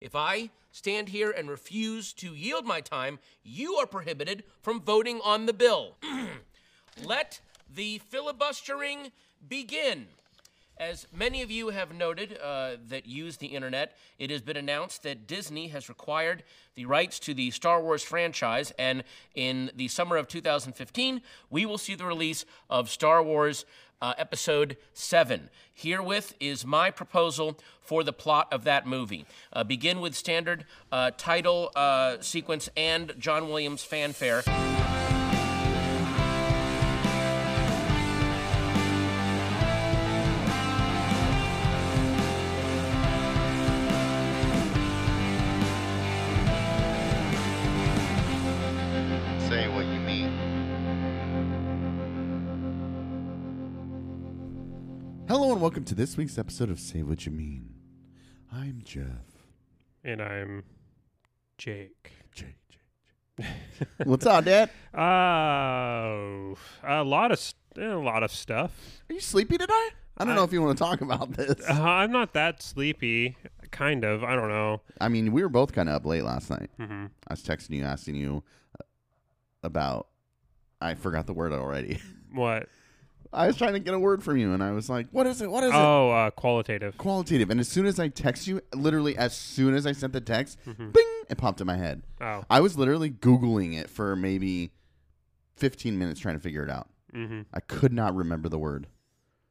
If I stand here and refuse to yield my time, you are prohibited from voting on the bill. Let the filibustering begin. As many of you have noted uh, that use the internet, it has been announced that Disney has required the rights to the Star Wars franchise, and in the summer of 2015, we will see the release of Star Wars uh, Episode 7. Herewith is my proposal for the plot of that movie. Uh, begin with standard uh, title uh, sequence and John Williams fanfare. And welcome to this week's episode of Say What You Mean. I'm Jeff. and I'm Jake. Jake, Jake, Jake. What's up, Dad? Oh, a lot of st- a lot of stuff. Are you sleepy today? I don't I- know if you want to talk about this. Uh, I'm not that sleepy. Kind of. I don't know. I mean, we were both kind of up late last night. hmm I was texting you, asking you uh, about. I forgot the word already. What? I was trying to get a word from you, and I was like, "What is it? What is it?" Oh, uh, qualitative. Qualitative. And as soon as I text you, literally as soon as I sent the text, Mhm. bing, it popped in my head. Oh. I was literally googling it for maybe 15 minutes trying to figure it out. hmm I could not remember the word.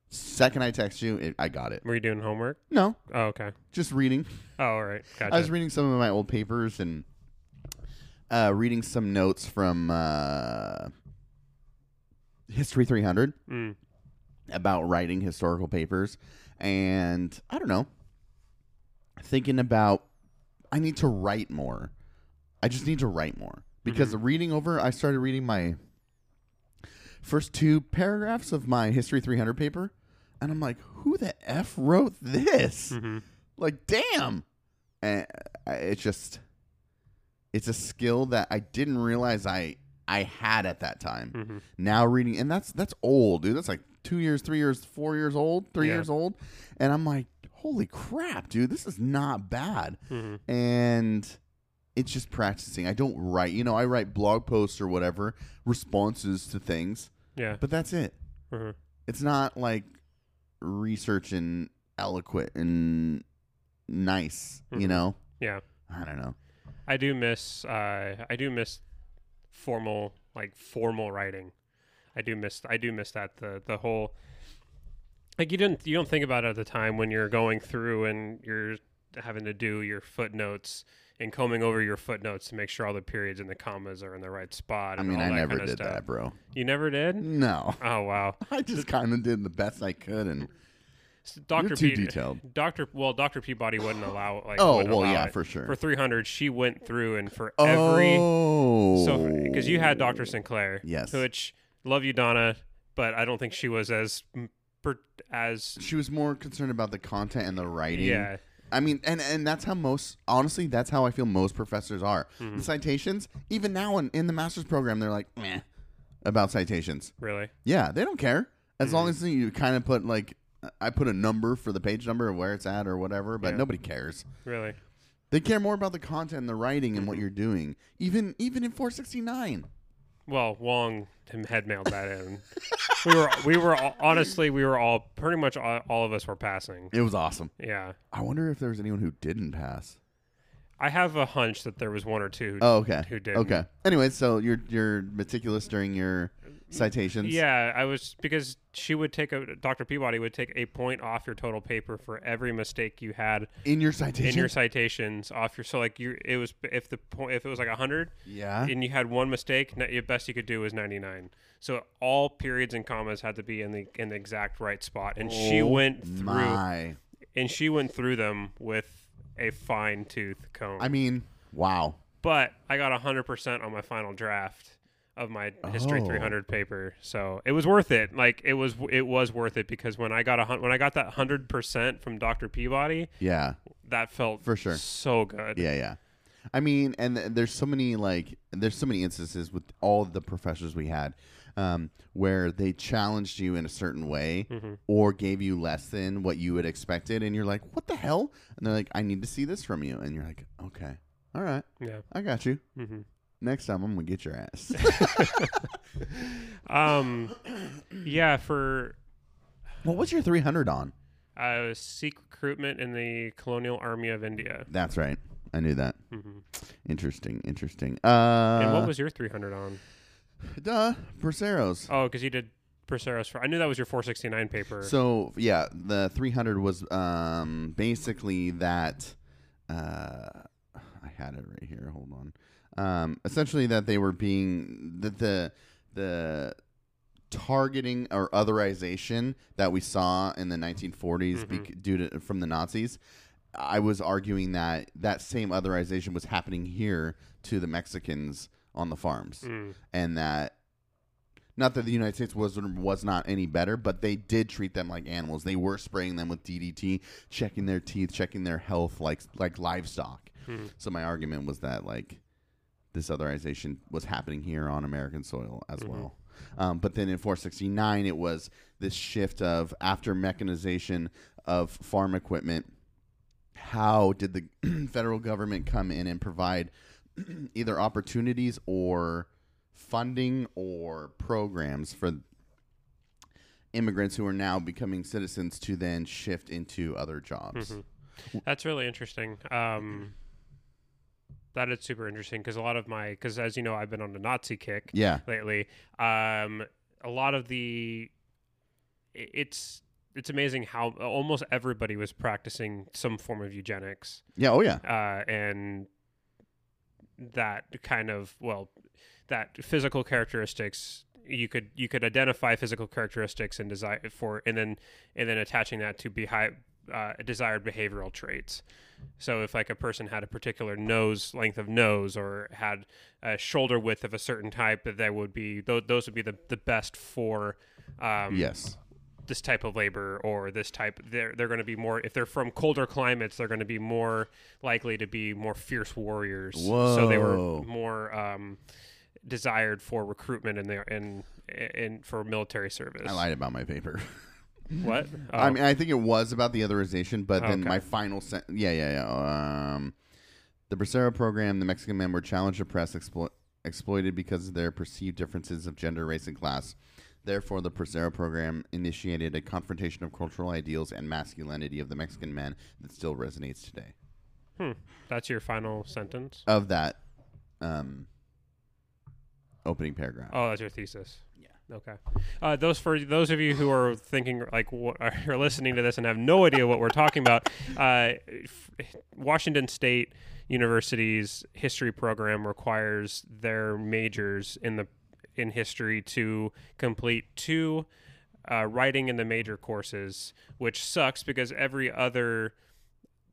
Second I text you, it, I got it. Were you doing homework? No, Oh, okay. just reading. Oh, all right. Gotcha. I was reading some of my old papers and uh, reading some notes from uh, History 300 mm. about writing historical papers. And I don't know, thinking about I need to write more. I just need to write more because reading over, I started reading my first two paragraphs of my History 300 paper, and I'm like, who the F wrote this? hmm Like, damn. And uh, it's just, it's a skill that I didn't realize I I had at that time. hmm Now reading, and that's that's old, dude. That's like two years, three years, four years old, three Yeah. years old, and I'm like, holy crap, dude, this is not bad. hmm And it's just practicing. I don't write, you know, I write blog posts or whatever responses to things, Yeah. but that's it. hmm It's not like research and eloquent and nice, you Mhm. know. Yeah. I don't know. I do miss. Uh, I do miss formal, like formal writing. I do miss. I do miss that. The the whole. Like you didn't. You don't think about it at the time when you're going through and you're having to do your footnotes and combing over your footnotes to make sure all the periods and the commas are in the right spot. I mean, I never kinda did stuff. that, bro. You never did. No, Oh wow, I just kind of did the best I could, and Doctor too P- detailed. Doctor, well, Doctor Peabody wouldn't allow. Like, Oh, well, yeah, it. for sure. For 300, she went through and for every oh, So, because you had Dr. Sinclair, Yes. which love you, Donna, but I don't think she was as as she was more concerned about the content and the writing. yeah, I mean, and and that's how most honestly, that's how I feel most professors are. Mm-hmm. The citations, even now in, in the master's program, they're like, meh, about citations. really. Yeah, they don't care as Mm-hmm. long as you kind of put like, I put a number for the page number of where it's at or whatever, but Yeah. nobody cares. Really? They care more about the content and the writing and what you're doing. Even even in 469. Well, Wong head mailed that in. we were we were all, honestly we were all pretty much all, all of us were passing. It was awesome. Yeah, I wonder if there was anyone who didn't pass. I have a hunch that there was one or two. Oh, okay. Who did? Okay. Anyway, so you're you're meticulous during your citations. Yeah, I was because she would take a Dr. Peabody would take a point off your total paper for every mistake you had In your citation. in your citations off your so like you it was if the point if it was like 100 yeah. and you had one mistake, your best you could do was 99. So all periods and commas had to be in the in the exact right spot, and she Oh went through My. and she went through them with a fine tooth comb. I mean, wow. but I got 100% on my final draft of my history Oh. 300 paper, so it was worth it. Like it was it was worth it because when I got a when I got that 100% from Dr. Peabody, Yeah. that felt For sure. so good. Yeah, yeah. I mean, and th- there's so many like there's so many instances with all the professors we had. um, where they challenged you in a certain way Mhm. or gave you less than what you had expected, and you're like, "What the hell?" And they're like, "I need to see this from you," and you're like, "Okay, all right, Yeah. I got you. hmm Next time, I'm gonna get your ass." Um, yeah, for what was your 300 on? uh, Sikh recruitment in the colonial army of India. That's right. I knew that. hmm Interesting. Interesting. Uh, and what was your 300 on? duh Braceros? Oh, because you did Braceros for. I knew that was your 469 paper. So yeah, the 300 was um, basically that. Uh, I had it right here. Hold on. Um, essentially, that they were being that the the targeting or otherization that we saw in the 1940s bec- due to from the Nazis. I was arguing that that same otherization was happening here to the Mexicans on the farms Mm. and that not that the United States was was not any better, but they did treat them like animals. They were spraying them with DDT, checking their teeth, checking their health like like livestock. Hmm. So my argument was that like this otherization was happening here on American soil as well. Um, but then in 469, it was this shift of after mechanization of farm equipment. How did the federal government come in and provide either opportunities or funding or programs for immigrants who are now becoming citizens to then shift into other jobs? Mhm. That's really interesting. Um, that is super interesting because a lot of my because as you know I've been on the Nazi kick Yeah. lately. Um, a lot of the it's it's amazing how almost everybody was practicing some form of eugenics Yeah. Oh, yeah. uh, and that kind of well that physical characteristics you could you could identify physical characteristics and desire for and then and then attaching that to be high uh, desired behavioral traits. So if like a person had a particular nose length of nose or had a shoulder width of a certain type that there would be th- those would be the, the best for um, Yes. this type of labor or this type. They're they're going to be more if they're from colder climates they're going to be more likely to be more fierce warriors. So they were more um, desired for recruitment in their in in for military service. I lied about my paper. what I Oh. mean, I think it was about the otherization, but then Okay. my final sen- yeah, yeah, yeah. Um, the Bracero program, the Mexican men were challenged, oppressed, explo- exploited because of their perceived differences of gender, race, and class. Therefore, the Bracero program initiated a confrontation of cultural ideals and masculinity of the Mexican men that still resonates today. Hmm. that's your final sentence Of that um, opening paragraph. oh that's your thesis Okay. Uh, those for those of you who are thinking like what, are listening to this and have no idea what we're talking about, uh, Washington State University's history program requires their majors in the in history to complete two uh, writing in the major courses, which sucks because every other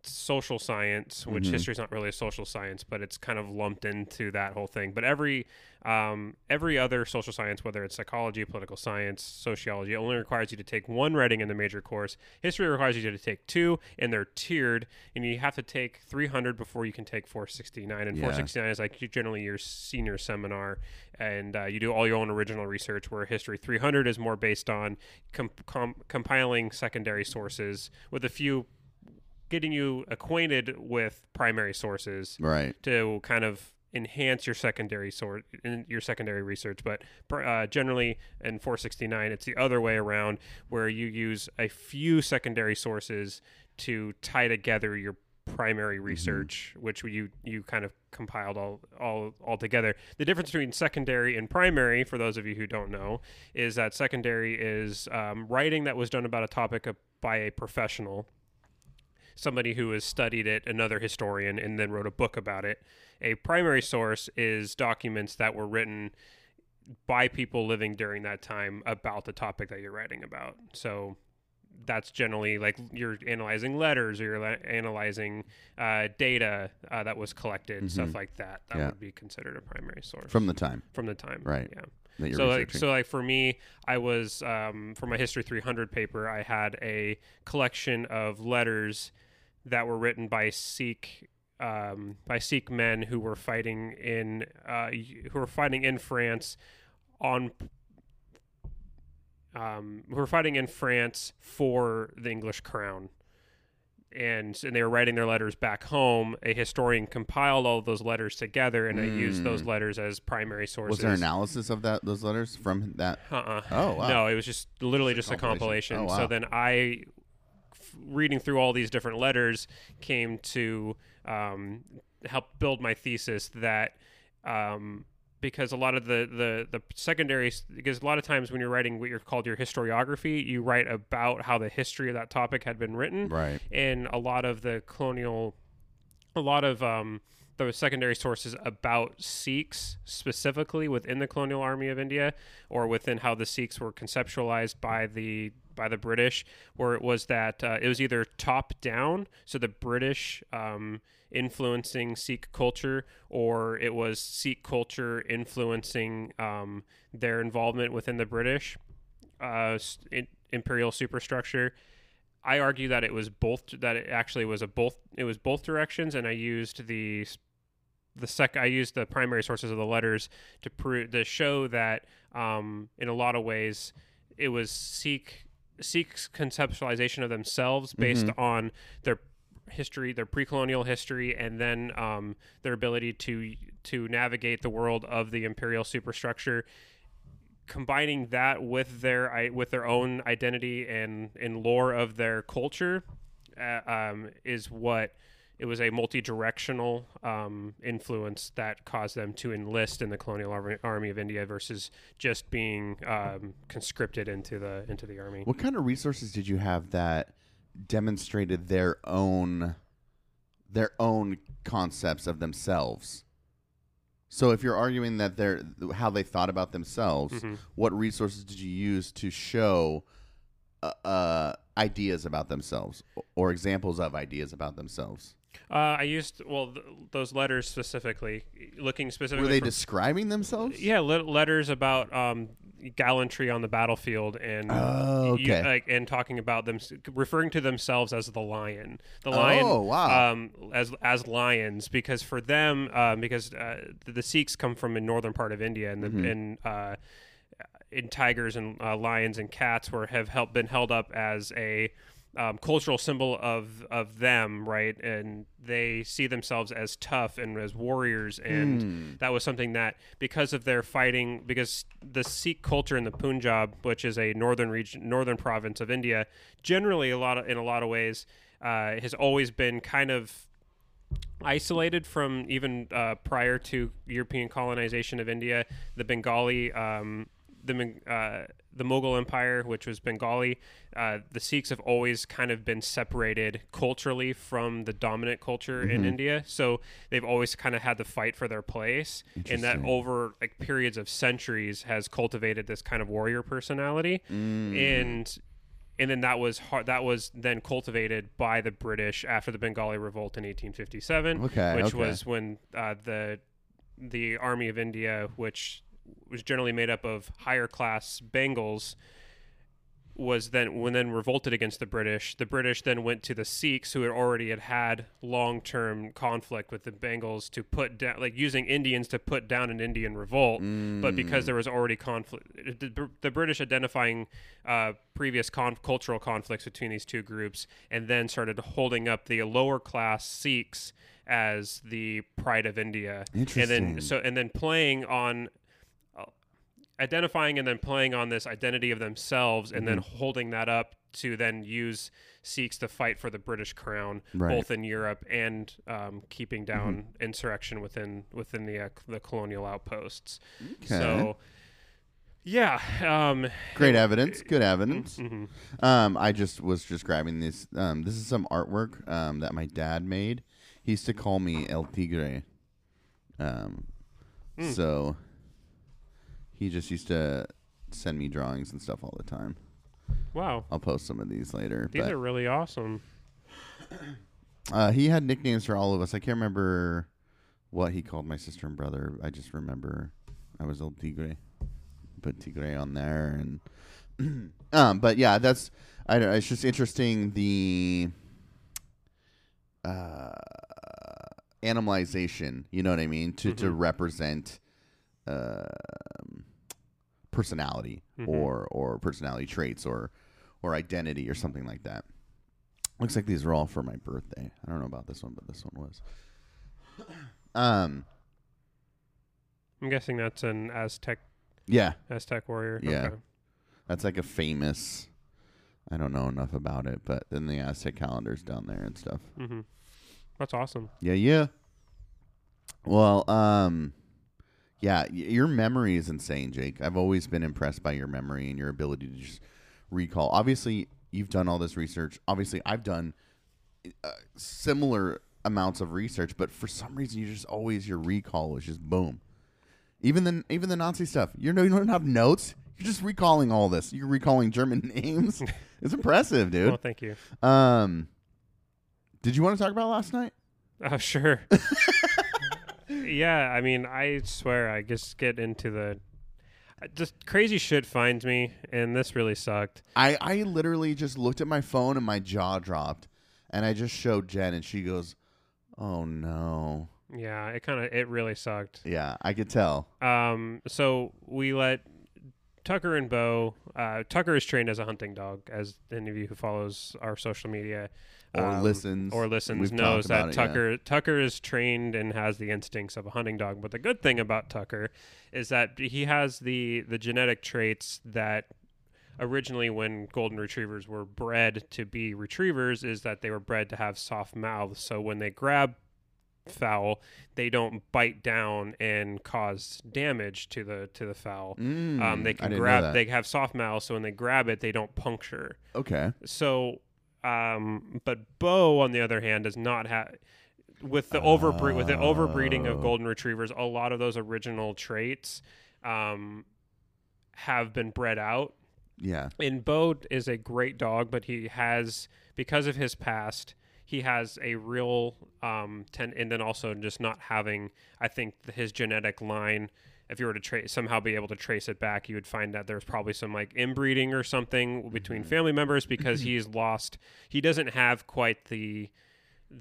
social science, which Mhm. history is not really a social science, but it's kind of lumped into that whole thing. But every um, every other social science, whether it's psychology, political science, sociology, only requires you to take one writing in the major course. History requires you to take two, and they're tiered, and you have to take 300 before you can take 469. And Yeah. 469 is like generally your senior seminar, and uh, you do all your own original research. Where history 300 is more based on com- compiling secondary sources with a few getting you acquainted with primary sources Right. to kind of enhance your secondary sort in your secondary research. But uh, generally in 469 it's the other way around where you use a few secondary sources to tie together your primary research which you you kind of compiled all all all together. The difference between secondary and primary for those of you who don't know is that secondary is um, writing that was done about a topic of, by a professional somebody who has studied it, another historian, and then wrote a book about it. A primary source is documents that were written by people living during that time about the topic that you're writing about. So that's generally like you're analyzing letters or you're la- analyzing uh, data uh, that was collected, stuff like that. That Yeah. would be considered a primary source From the time from the time. Right. Yeah so like so like for me i was um, for my history 300 paper i had a collection of letters that were written by sikh um, by sikh men who were fighting in uh, who were fighting in france on um, who were fighting in France for the English crown. And, and they were writing their letters back home. A historian compiled all of those letters together, and I used those letters as primary sources. Was there analysis of that those letters from that? Uh-uh. Oh, wow. No, it was just literally Just just, a compilation. compilation. Oh, So then I, reading through all these different letters, came to um, help build my thesis that um, because a lot of the, the the secondary because a lot of times when you're writing what you're called your historiography, you write about how the history of that topic had been written, Right. and a lot of the colonial a lot of um, the secondary sources about Sikhs specifically within the colonial army of India, or within how the Sikhs were conceptualized by the by the British, where it was that uh, it was either top down, so the British um, influencing Sikh culture, or it was Sikh culture influencing um, their involvement within the British uh, imperial superstructure. I argue that it was both that it actually was a both it was both directions, and I used the the sec I used the primary sources of the letters to prove to show that um, in a lot of ways it was Sikh Sikh's conceptualization of themselves based on their history, their pre-colonial history, and then um, their ability to to navigate the world of the imperial superstructure. Combining that with their with their own identity and and lore of their culture uh, um, is what it was a multi-directional um, influence that caused them to enlist in the colonial army, army of India versus just being um, conscripted into the into the army. What kind of resources did you have that demonstrated their own their own concepts of themselves? So if you're arguing that they're how they thought about themselves, Mm-hmm. what resources did you use to show uh, uh, ideas about themselves or examples of ideas about themselves? Uh, I used well th- those letters specifically, looking specifically. Were they for- describing themselves? Yeah, le- letters about um, gallantry on the battlefield and Oh, you- like, and talking about them, referring to themselves as the lion, the lion, Oh, wow. um, as as lions, because for them, um, because uh, the, the Sikhs come from a northern part of India, and the, Mm-hmm. and uh, in tigers and uh, lions and cats were have help, been held up as a um, cultural symbol of of them, right? And they see themselves as tough and as warriors, and that was something that because of their fighting, because the Sikh culture in the Punjab, which is a northern region, northern province of India, generally a lot of, in a lot of ways, uh, has always been kind of isolated from even uh, prior to European colonization of India. The Bengali, um, the uh, the Mughal Empire, which was Bengali, uh, the Sikhs have always kind of been separated culturally from the dominant culture in India. So they've always kind of had to fight for their place, and that over like periods of centuries has cultivated this kind of warrior personality, and and then that was hard, that was then cultivated by the British after the Bengali Revolt in 1857, Okay, which okay. was when uh, the the Army of India, which was generally made up of higher class Bengals, was then when then revolted against the British. The British then went to the Sikhs, who had already had had long term conflict with the Bengals, to put down like using Indians to put down an Indian revolt. But because there was already conflict, the, the British identifying uh, previous con- cultural conflicts between these two groups, and then started holding up the lower class Sikhs as the pride of India. And then so and then playing on identifying and then playing on this identity of themselves and then Mm-hmm. holding that up to then use Sikhs to fight for the British crown, Right. Mm-hmm. both in Europe and um, keeping down insurrection within within the uh, the colonial outposts. So, yeah, um, Great evidence. Good evidence. mhm. Um, I just was just grabbing this. Um, this is some artwork um, that my dad made. He used to call me El Tigre. Um, Hmm. so he just used to send me drawings and stuff all the time. wow, I'll post some of these later. these but, are really awesome. uh, he had nicknames for all of us. I can't remember what he called my sister and brother. I just remember I was El Tigre. Put Tigre on there and um, but yeah, that's I don't. It's just interesting the uh, animalization. You know what I mean? To to represent um, personality or or personality traits or or identity or something like that. Looks like these are all for my birthday. I don't know about this one, but this one was. Um. I'm guessing that's an Aztec Yeah, Aztec warrior. Yeah. Okay. that's like a famous. I don't know enough about it, but then the Aztec calendars down there and stuff. Mm-hmm. That's awesome. Yeah, yeah. Well, um, yeah, your memory is insane, Jake. I've always been impressed by your memory and your ability to just recall. Obviously, you've done all this research. Obviously, I've done uh, similar amounts of research, but for some reason, you just always your recall is just boom. Even the even the Nazi stuff, you know, you don't have notes. You're just recalling all this. You're recalling German names. it's impressive, dude. Well, thank you. Um, did you want to talk about last night? Oh, sure. yeah, I mean, I swear, I just get into the just crazy shit finds me, and this really sucked. I, I literally just looked at my phone and my jaw dropped, and I just showed Jen, and she goes, "Oh no." Yeah, it kind of it really sucked. Yeah, I could tell. Um, so we let Tucker and Bo. Uh, Tucker is trained as a hunting dog, as any of you who follows our social media Or um, listens. or listens We've knows that it, yeah. Tucker Tucker is trained and has the instincts of a hunting dog. But the good thing about Tucker is that he has the the genetic traits that originally when golden retrievers were bred to be retrievers is that they were bred to have soft mouths so when they grab fowl they don't bite down and cause damage to the to the fowl Mm, um, they can grab they have soft mouths so when they grab it they don't puncture okay. so um but bo on the other hand does not have with the overbreed with the overbreeding Oh. of golden retrievers a lot of those original traits um have been bred out Yeah. and Bo is a great dog, but he has because of his past, he has a real um ten, and then also just not having, I think his genetic line. If you were to trace somehow be able to trace it back, you would find that there's probably some like inbreeding or something between family members because he's lost. He doesn't have quite the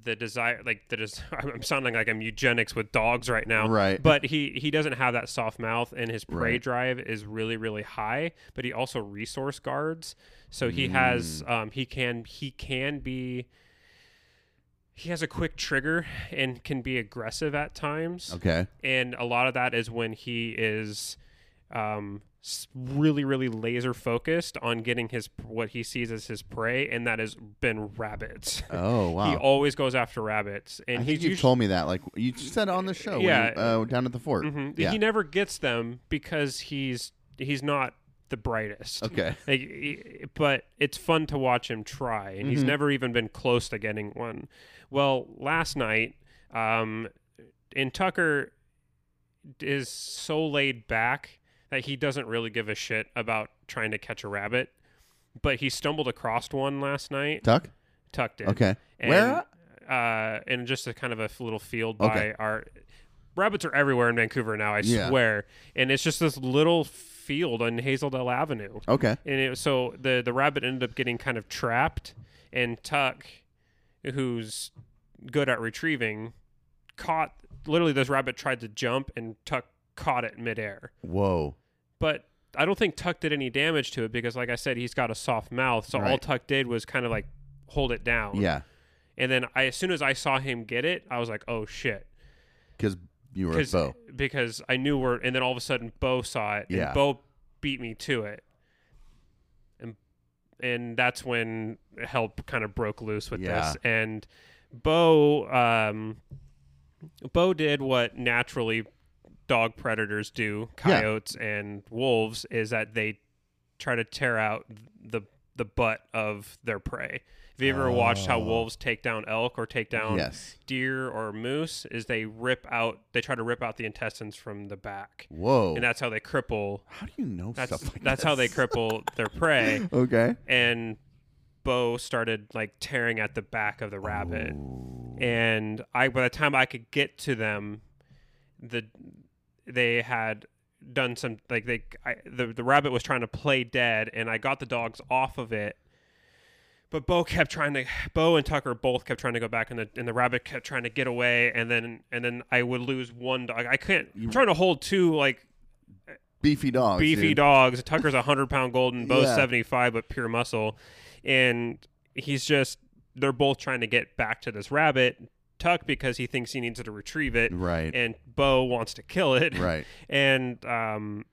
the desire like the des- I'm sounding like I'm eugenics with dogs right now Right. but he he doesn't have that soft mouth and his prey Right. drive is really really high but he also resource guards so he has Mm. um he can he can be he has a quick trigger and can be aggressive at times Okay. and a lot of that is when he is um, really really laser focused on getting his what he sees as his prey and that has been rabbits Oh wow. he always goes after rabbits and I he's you told me that. Like you said on the show. Yeah. you- uh, down at the fort. Mhm. Yeah. he never gets them because he's he's not the brightest okay. like, but it's fun to watch him try, and he's Mhm. never even been close to getting one. Well, last night, um, and Tucker is so laid back that he doesn't really give a shit about trying to catch a rabbit. But he stumbled across one last night. Tuck. Tucked it. Okay. And, Where? Uh, in just a kind of a little field by Okay. our. Rabbits are everywhere in Vancouver now. I Yeah. swear, and it's just this little field on Hazel Dell Avenue Okay. and it, so the the rabbit ended up getting kind of trapped and tuck who's good at retrieving caught literally this rabbit tried to jump and tuck caught it midair Whoa. but i don't think tuck did any damage to it because like i said he's got a soft mouth so all tuck did was kind of like hold it down Yeah. and then I, as soon as i saw him get it i was like oh shit Because you were a because I knew where, and then all of a sudden Bo saw it, Yeah. and Bo beat me to it, and and that's when help kind of broke loose with Yeah. this, and Bo um, Bo did what naturally dog predators do, Yeah. coyotes and wolves, is that they try to tear out the the butt of their prey. Have you ever watched how Oh. wolves take down elk or take down Yes. deer or moose is they rip out they try to rip out the intestines from the back Whoa. and that's how they cripple How do you know that's stuff like that? that's how they cripple their prey Okay. and bo started like tearing at the back of the rabbit Ooh. and i by the time i could get to them the they had done some like they I, the the rabbit was trying to play dead and I got the dogs off of it but Bo kept trying to Bo and Tucker both kept trying to go back and the and the rabbit kept trying to get away and then and then I would lose one dog I couldn't I'm trying to hold two like beefy dogs. beefy dude. dogs. Tucker's a hundred pound golden, Bo's Yeah. seventy five, but pure muscle, and he's just they're both trying to get back to this rabbit. Tuck because he thinks he needs to retrieve it, Right. and Bo wants to kill it, Right. and um,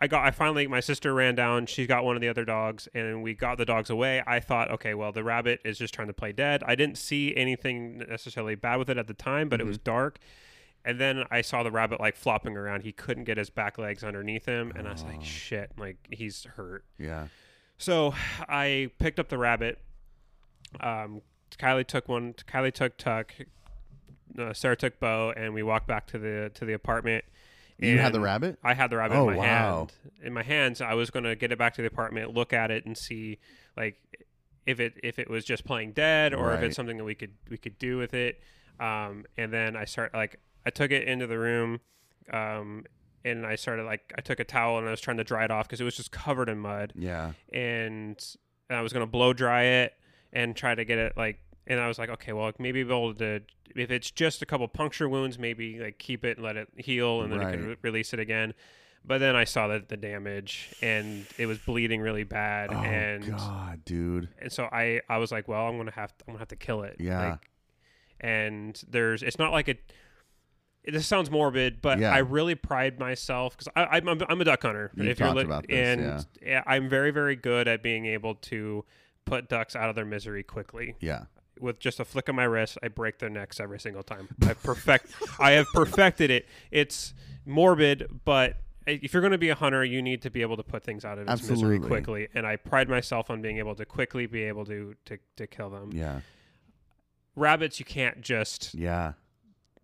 I got I finally my sister ran down. She got one of the other dogs, and we got the dogs away. I thought, okay, well the rabbit is just trying to play dead. I didn't see anything necessarily bad with it at the time, but it was dark. And then I saw the rabbit like flopping around. He couldn't get his back legs underneath him, and I was like, shit, like he's hurt. Yeah. So I picked up the rabbit. Um, Kylie took one. Kylie took Tuck. Uh, Sarah took Bo, and we walked back to the to the apartment. You had the rabbit? I had the rabbit Oh, in my wow. hand. In my hands, I was going to get it back to the apartment, look at it, and see like if it if it was just playing dead or if it's something that we could we could do with it. Um, and then I start like I took it into the room. Um, and I started like I took a towel and I was trying to dry it off because it was just covered in mud Yeah. and and I was gonna blow dry it and try to get it like. And I was like, okay, well, maybe be able to if it's just a couple puncture wounds, maybe like keep it and let it heal, and then I can re- release it again. But then I saw that the damage and it was bleeding really bad, Oh and God, dude. and so I I was like, well, I'm gonna have to, I'm gonna have to kill it. Yeah. Like, and there's it's not like it. this sounds morbid, but Yeah. I really pride myself because I'm, I'm a duck hunter. You've you're talked li- about this, and yeah, I'm very very good at being able to put ducks out of their misery quickly Yeah. With just a flick of my wrist, I break their necks every single time. I perfect, I have perfected it. It's morbid, but if you're going to be a hunter, you need to be able to put things out of its misery Absolutely. quickly. And I pride myself on being able to quickly be able to to, to kill them. Yeah. Rabbits, you can't just Yeah.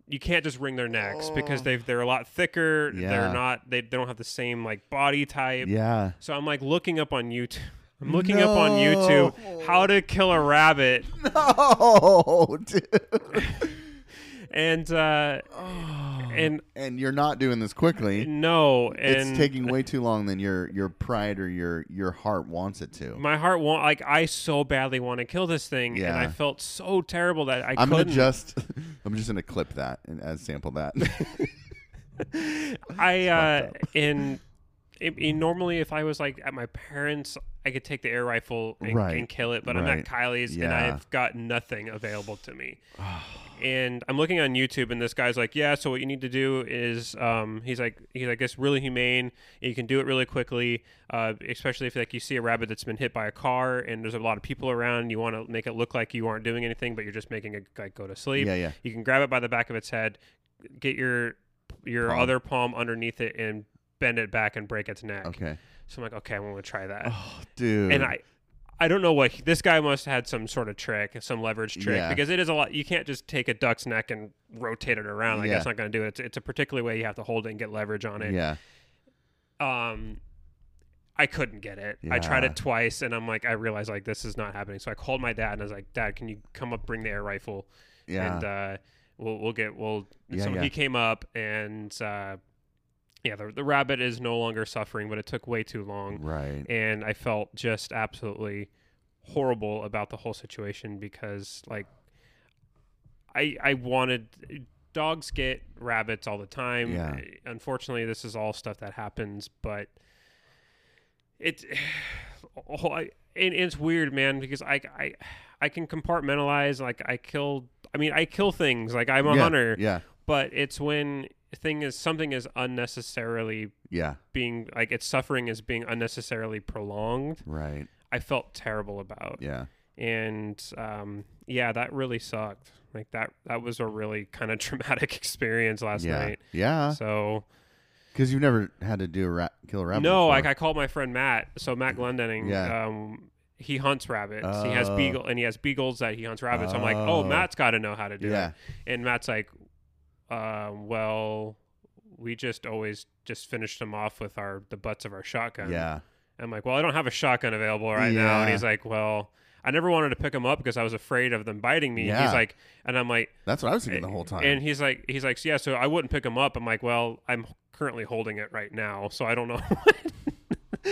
you can't just wring their necks oh. because they they're a lot thicker. Yeah. They're not they, they don't have the same like body type. Yeah. So I'm like looking up on YouTube. I'm looking up on YouTube how to kill a rabbit No, dude. and uh and And you're not doing this quickly. no and It's taking way too long than your your pride or your your heart wants it to. my heart want like I so badly want to kill this thing and I felt so terrible that I I'm couldn't gonna just I'm just gonna clip that and as sample that. I uh in, in, in normally if I was like at my parents I could take the air rifle and, Right. and kill it but I'm at Kylie's and I've got nothing available to me and I'm looking on YouTube, and this guy's like, "Yeah, so what you need to do is, um, he's like, he's like, it's really humane. You can do it really quickly, uh, especially if like you see a rabbit that's been hit by a car, and there's a lot of people around. You want to make it look like you aren't doing anything, but you're just making it like go to sleep. Yeah, yeah. You can grab it by the back of its head, get your your Palm. other palm underneath it, and bend it back and break its neck. okay. So I'm like, okay, I'm gonna try that Oh, dude. and I I don't know what he- this guy must have had some sort of trick, some leverage trick, Yeah. because it is a lot. You can't just take a duck's neck and rotate it around. Like Yeah. that's not going to do it. It's, it's a particular way you have to hold it and get leverage on it. Yeah. Um, I couldn't get it. I tried it twice, and I'm like, I realized like this is not happening. So I called my dad and I was like, Dad, can you come up, bring the air rifle, Yeah. and uh, we'll we'll get we'll. Yeah, so yeah. he came up and. Uh, yeah, the, the rabbit is no longer suffering, but it took way too long right. and I felt just absolutely horrible about the whole situation because like I I wanted dogs get rabbits all the time. Yeah. Unfortunately, this is all stuff that happens, but it oh, I, and it's weird, man, because I I I can compartmentalize like I kill I mean I kill things like I'm a yeah. hunter, Yeah. But it's when thing is something is unnecessarily Yeah. being like its suffering is being unnecessarily prolonged Right. i felt terrible about Yeah. and um yeah that really sucked like that that was a really kind of traumatic experience last yeah. night Yeah. so Because you've never had to do a rat kill a rabbit. no like i called my friend matt so matt Glendening, Yeah. um he hunts rabbits he has Oh. beagle and he has beagles that he hunts rabbits i'm like oh Oh. matt's got to know how to do Yeah. it and matt's like uh, well we just always just finished them off with our the butts of our shotgun Yeah. I'm like, well, I don't have a shotgun available right now. And he's like, well, I never wanted to pick them up because I was afraid of them biting me. Yeah. He's like, and I'm like, That's what I was thinking the whole time. and he's like, he's like, yeah, so I wouldn't pick them up. I'm like, well, I'm currently holding it right now, so I don't know.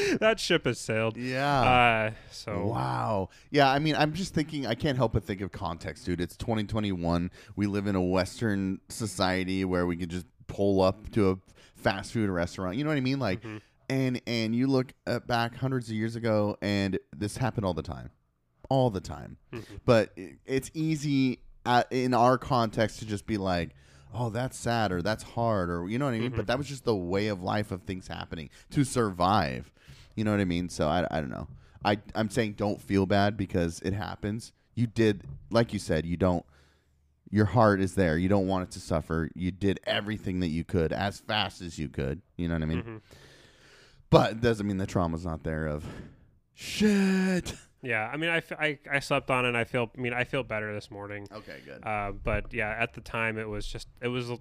that ship has sailed. yeah. Uh, so Wow. Yeah, I mean, I'm just thinking, I can't help but think of context, dude. It's 2021. We live in a Western society where we can just pull up to a fast food restaurant. You know what I mean? Like, Mhm. and and you look at back hundreds of years ago, and this happened all the time, all the time. Mhm. But it, it's easy at, in our context to just be like. Oh, that's sad, or that's hard, or you know what I mean. Mhm. But that was just the way of life of things happening to survive. You know what I mean? So I, I don't know. I I'm saying don't feel bad because it happens. You did, like you said, you don't. Your heart is there. You don't want it to suffer. You did everything that you could as fast as you could. You know what I mean? Mhm. But it doesn't mean the trauma's not there. Of shit. Yeah, I mean, I I slept on it. and I feel. I mean, I feel better this morning. Okay, good. Uh, but yeah, at the time, it was just. It was.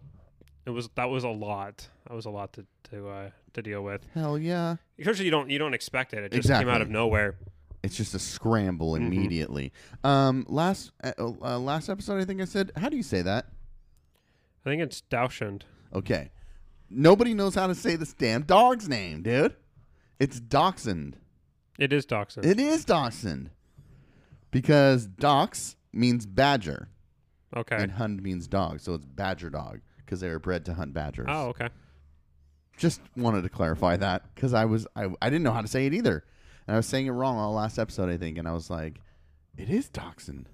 It was. That was a lot. That was a lot to to uh, to deal with. Hell yeah. Especially you don't you don't expect it. It just came out of nowhere. It's just a scramble Mhm. immediately. Um, last uh, uh, last episode, I think I said, how do you say that? I think it's Dowshund. Okay. Nobody knows how to say this damn dog's name, dude. It's Dachshund. It is Dachshund. It is Dachshund. Because Dachs means badger okay. and Hund means dog. So it's badger dog because they were bred to hunt badgers. Oh, okay. Just wanted to clarify that because I was I, I didn't know how to say it either. And I was saying it wrong on the last episode, I think, and I was like, it is Dachshund.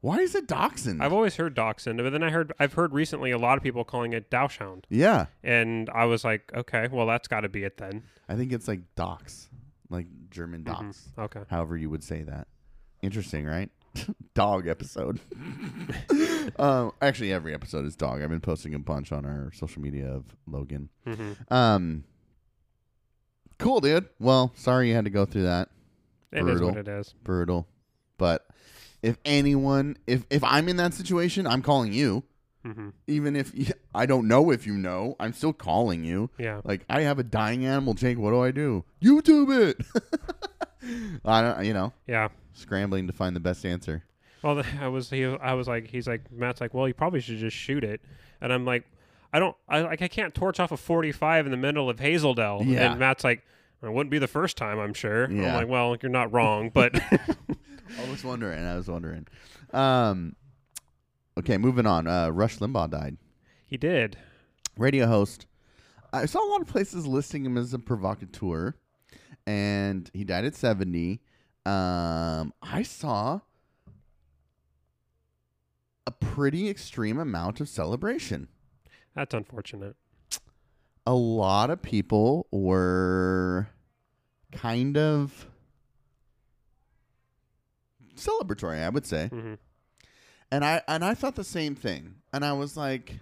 Why is it Dachshund? I've always heard Dachshund, but then I heard I've heard recently a lot of people calling it Dowshound, yeah. and I was like, okay, well that's got to be it then. I think it's like Dachs, like German Mhm. Okay. however you would say that. Interesting, right? dog episode. um, actually, every episode is dog. I've been posting a bunch on our social media of Logan. hmm Um, cool, dude. Well, sorry you had to go through that. It is Brutal. what it is. Brutal. But if anyone, if if I'm in that situation, I'm calling you. hmm Even if you, I don't know if you know, I'm still calling you. Yeah. Like I have a dying animal, Jake. What do I do? YouTube it. I don't. You know, Yeah. Scrambling to find the best answer. Well, I was he, I was like, he's like, Matt's like, well, you probably should just shoot it, and I'm like, I don't, I like, I can't torch off a 45 in the middle of Hazel Dell, Yeah. and Matt's like, it wouldn't be the first time, I'm sure. Yeah. I'm like, well, you're not wrong, but I was wondering. I was wondering. Um, okay, moving on. Uh, Rush Limbaugh died. he did. Radio host. I saw a lot of places listing him as a provocateur, and he died at seventy. Um, I saw a pretty extreme amount of celebration. That's unfortunate. A lot of people were kind of celebratory, I would say. hmm and I and I thought the same thing. And I was like,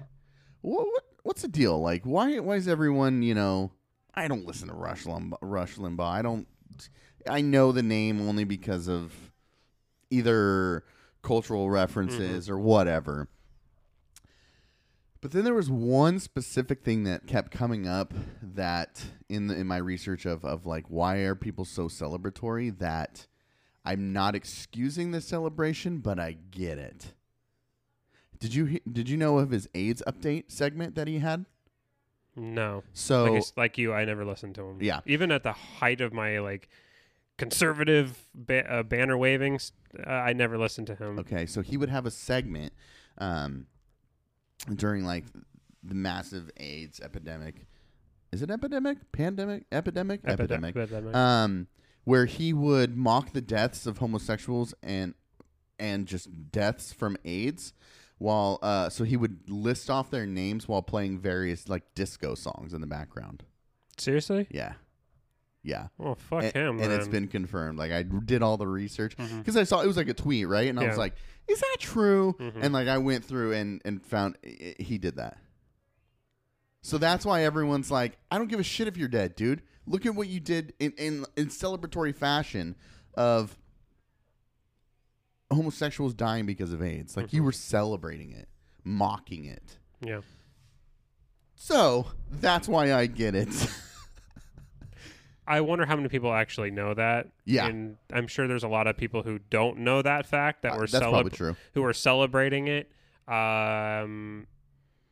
what, what what's the deal? Like, why why is everyone you know? I don't listen to Rush Limbaugh. Rush Limbaugh. I don't. I know the name only because of either cultural references mm-hmm. or whatever. But then there was one specific thing that kept coming up that in the, in my research of of like why are people so celebratory that I'm not excusing the celebration, but I get it. Did you did you know of his AIDS update segment that he had? No, So like, like you, I never listened to him. Yeah. even at the height of my like conservative ba- uh, banner wavings, uh, I never listened to him. okay, so he would have a segment um, during like the massive AIDS epidemic. Is it epidemic? Pandemic? Epidemic? Epidem- epidemic. epidemic. um, where he would mock the deaths of homosexuals and and just deaths from AIDS, while uh, so he would list off their names while playing various like disco songs in the background. Seriously? Yeah, yeah. Well, fuck and, him. and it's been confirmed. Like I did all the research because I saw it was like a tweet, right? And I was like, "Is that true?" Mhm. And like I went through and and found i- i- he did that. So that's why everyone's like, "I don't give a shit if you're dead, dude. Look at what you did in in, in celebratory fashion of homosexuals dying because of AIDS. Like you were celebrating it, mocking it. yeah. So that's why I get it. I wonder how many people actually know that. Yeah. and I'm sure there's a lot of people who don't know that fact that Uh, were celeb- who are celebrating it, um,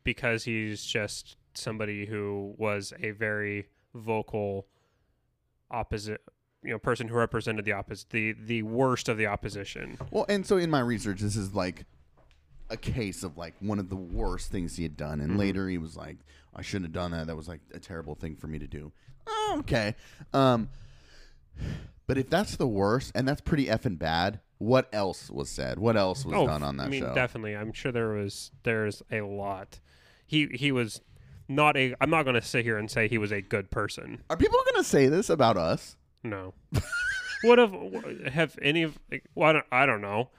because he's just somebody who was a very vocal opposite, you know, person who represented the opposite, the the worst of the opposition. Well, and so in my research, this is like a case of like one of the worst things he had done, Mm-hmm. and later he was like, "I shouldn't have done that. That was like a terrible thing for me to do." Oh, okay. Um, but if that's the worst, and that's pretty effing bad, what else was said? What else was done on that Oh, I mean, show? definitely. I'm sure there was there's a lot. He he was not a. I'm not going to sit here and say he was a good person. Are people gonna say this about us? No. what if have any of? Well, I don't, I don't know.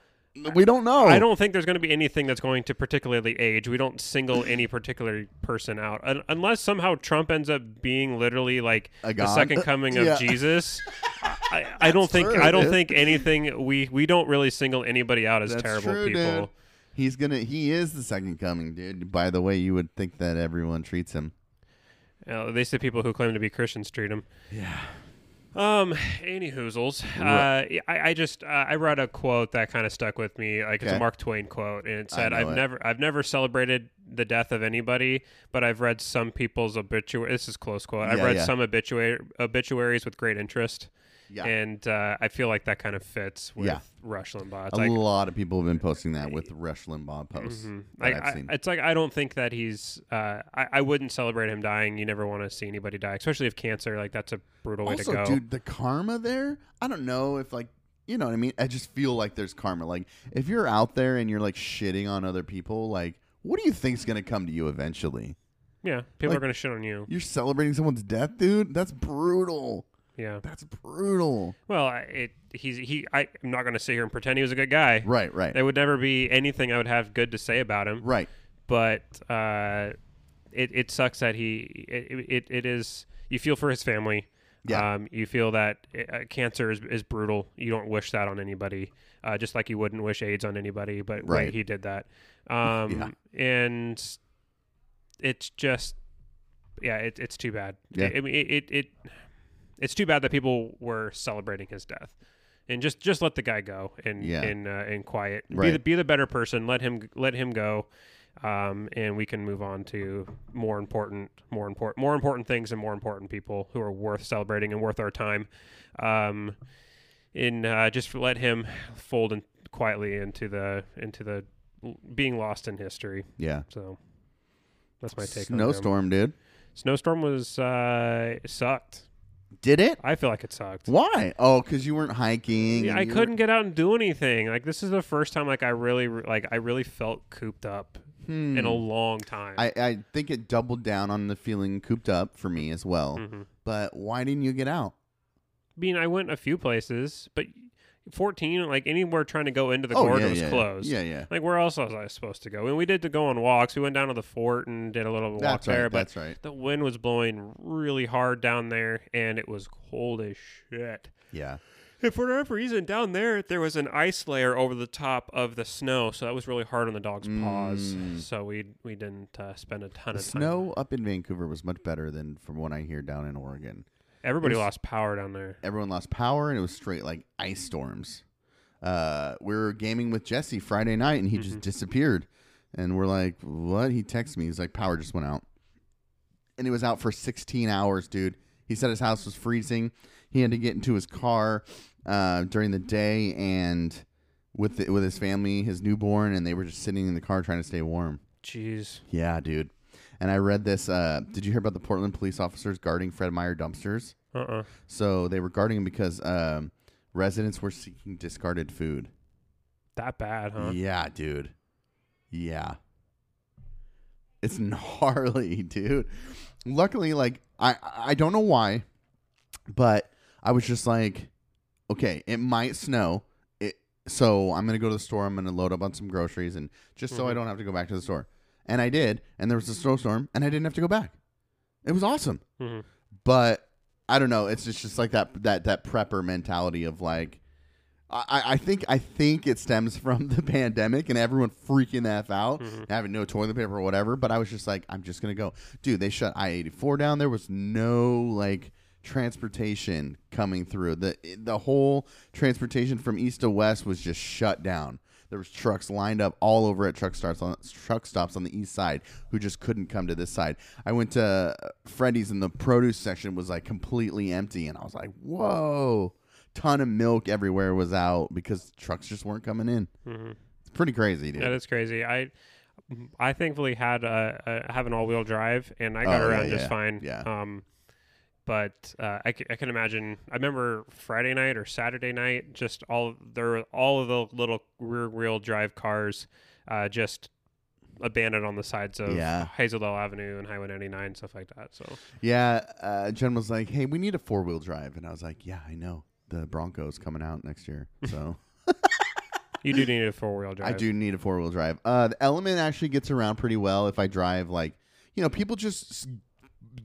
We don't know. I don't think there's going to be anything that's going to particularly age. We don't single any particular person out Un- unless somehow Trump ends up being literally like the second coming of Yeah. Jesus. I, I don't think true, I don't dude. think anything we we don't really single anybody out as That's terrible true, people. dude. He's gonna. He is the second coming, dude. By the way, you would think that everyone treats him. Uh, at least the people who claim to be Christians treat him. Yeah. Um, any hoozles. Uh, I, I just uh, I read a quote that kind of stuck with me. Like it's Okay. a Mark Twain quote, and it said, "I've it. never I've never celebrated the death of anybody, but I've read some people's obituary. This is close quote. I've Yeah, read yeah. some obituary obituaries with great interest, Yeah. and uh, I feel like that kind of fits with Yeah. Rush Limbaugh. It's a like, lot of people have been posting that with Rush Limbaugh posts Mhm. Like, I've I- it's like I don't think that he's. Uh, I, I wouldn't celebrate him dying. You never want to see anybody die, especially if cancer. Like that's a brutal way also, to go. dude, the karma there. I don't know if like you know what I mean. I just feel like there's karma. Like if you're out there and you're like shitting on other people, like what do you think's gonna come to you eventually? yeah, people like- are gonna shit on you. You're celebrating someone's death, dude. That's brutal. Yeah. That's brutal. Well, it he's he. I, I'm not going to sit here and pretend he was a good guy. Right, right, There would never be anything I would have good to say about him. right. But uh, it it sucks that he it, it it is. You feel for his family. Yeah. Um, you feel that uh, cancer is, is brutal. You don't wish that on anybody. Uh, just like you wouldn't wish AIDS on anybody. But Right. wait, he did that. Um, and it's just yeah, it, it's too bad. Yeah. I, I mean, it, it it it's too bad that people were celebrating his death. And just, just let the guy go and Yeah. and uh, and quiet. Be the be the better person. Let him let him go, um, and we can move on to more important more important more important things and more important people who are worth celebrating and worth our time. Um, and uh, just let him fold in quietly into the into the being lost in history. Yeah. So that's my take. Snowstorm, dude. Snowstorm was uh, sucked. Did it? I feel like it sucked. Why? Oh, because you weren't hiking. Yeah, I couldn't get out and do anything. Like this is the first time like I really like I really felt cooped up Hmm. in a long time. I, I think it doubled down on the feeling cooped up for me as well. Mhm. But why didn't you get out? I mean, I went a few places, but 14 like anywhere trying to go into the oh, gorge yeah, was yeah. closed. Yeah, yeah. Like where else was I supposed to go? And we did to go on walks. We went down to the fort and did a little walk That's there, right. but That's right. the wind was blowing really hard down there and it was cold as shit. Yeah. And for whatever reason, down there there was an ice layer over the top of the snow, so that was really hard on the dog's paws. Mm. So we we didn't uh, spend a ton The of time. snow up in Vancouver was much better than from what I hear down in Oregon. Everybody was- lost power down there. Everyone lost power, and it was straight like ice storms. Uh, we were gaming with Jesse Friday night, and he just disappeared. And we're like, "What?" He texts me. He's like, "Power just went out," and it was out for 16 hours, dude. He said his house was freezing. He had to get into his car uh, during the day and with the, with his family, his newborn, and they were just sitting in the car trying to stay warm. Jeez. Yeah, dude. And I read this. Uh, did you hear about the Portland police officers guarding Fred Meyer dumpsters? Uh uh So they were guarding him because um, residents were seeking discarded food. That bad, huh? Yeah, dude. Yeah. It's gnarly, dude. Luckily, like I I don't know why, but I was just like, okay, it might snow. It so I'm gonna go to the store. I'm gonna load up on some groceries and just so I Mhm. don't have to go back to the store. And I did, and there was a snowstorm, and I didn't have to go back. It was awesome hmm but I don't know. It's just, just like that that that prepper mentality of like, I, I think I think it stems from the pandemic and everyone freaking the f out, Mhm. having no toilet paper or whatever. But I was just like, I'm just gonna go, dude. They shut I eighty four down. There was no like transportation coming through. the The whole transportation from east to west was just shut down. There was trucks lined up all over at truck stops on truck stops on the east side who just couldn't come to this side. I went to uh, Freddy's and the produce section was like completely empty, and I was like, "Whoa!" Ton of milk everywhere was out because trucks just weren't coming in. hmm It's pretty crazy, dude. That is crazy. I I thankfully had a, a have an all wheel drive and I got Oh, yeah, around just yeah, fine. yeah. Um, but uh, I, c- I can imagine. I remember Friday night or Saturday night, just all there were all of the little rear wheel drive cars, uh, just abandoned on the sides of Yeah. Hazel Dell Avenue and Highway 99 stuff like that. So Yeah, uh, Jen was like, "Hey, we need a four wheel drive," and I was like, "Yeah, I know. The Broncos coming out next year, so you do need a four wheel drive. I do need a four wheel drive." Uh, the Element actually gets around pretty well if I drive like, you know, people just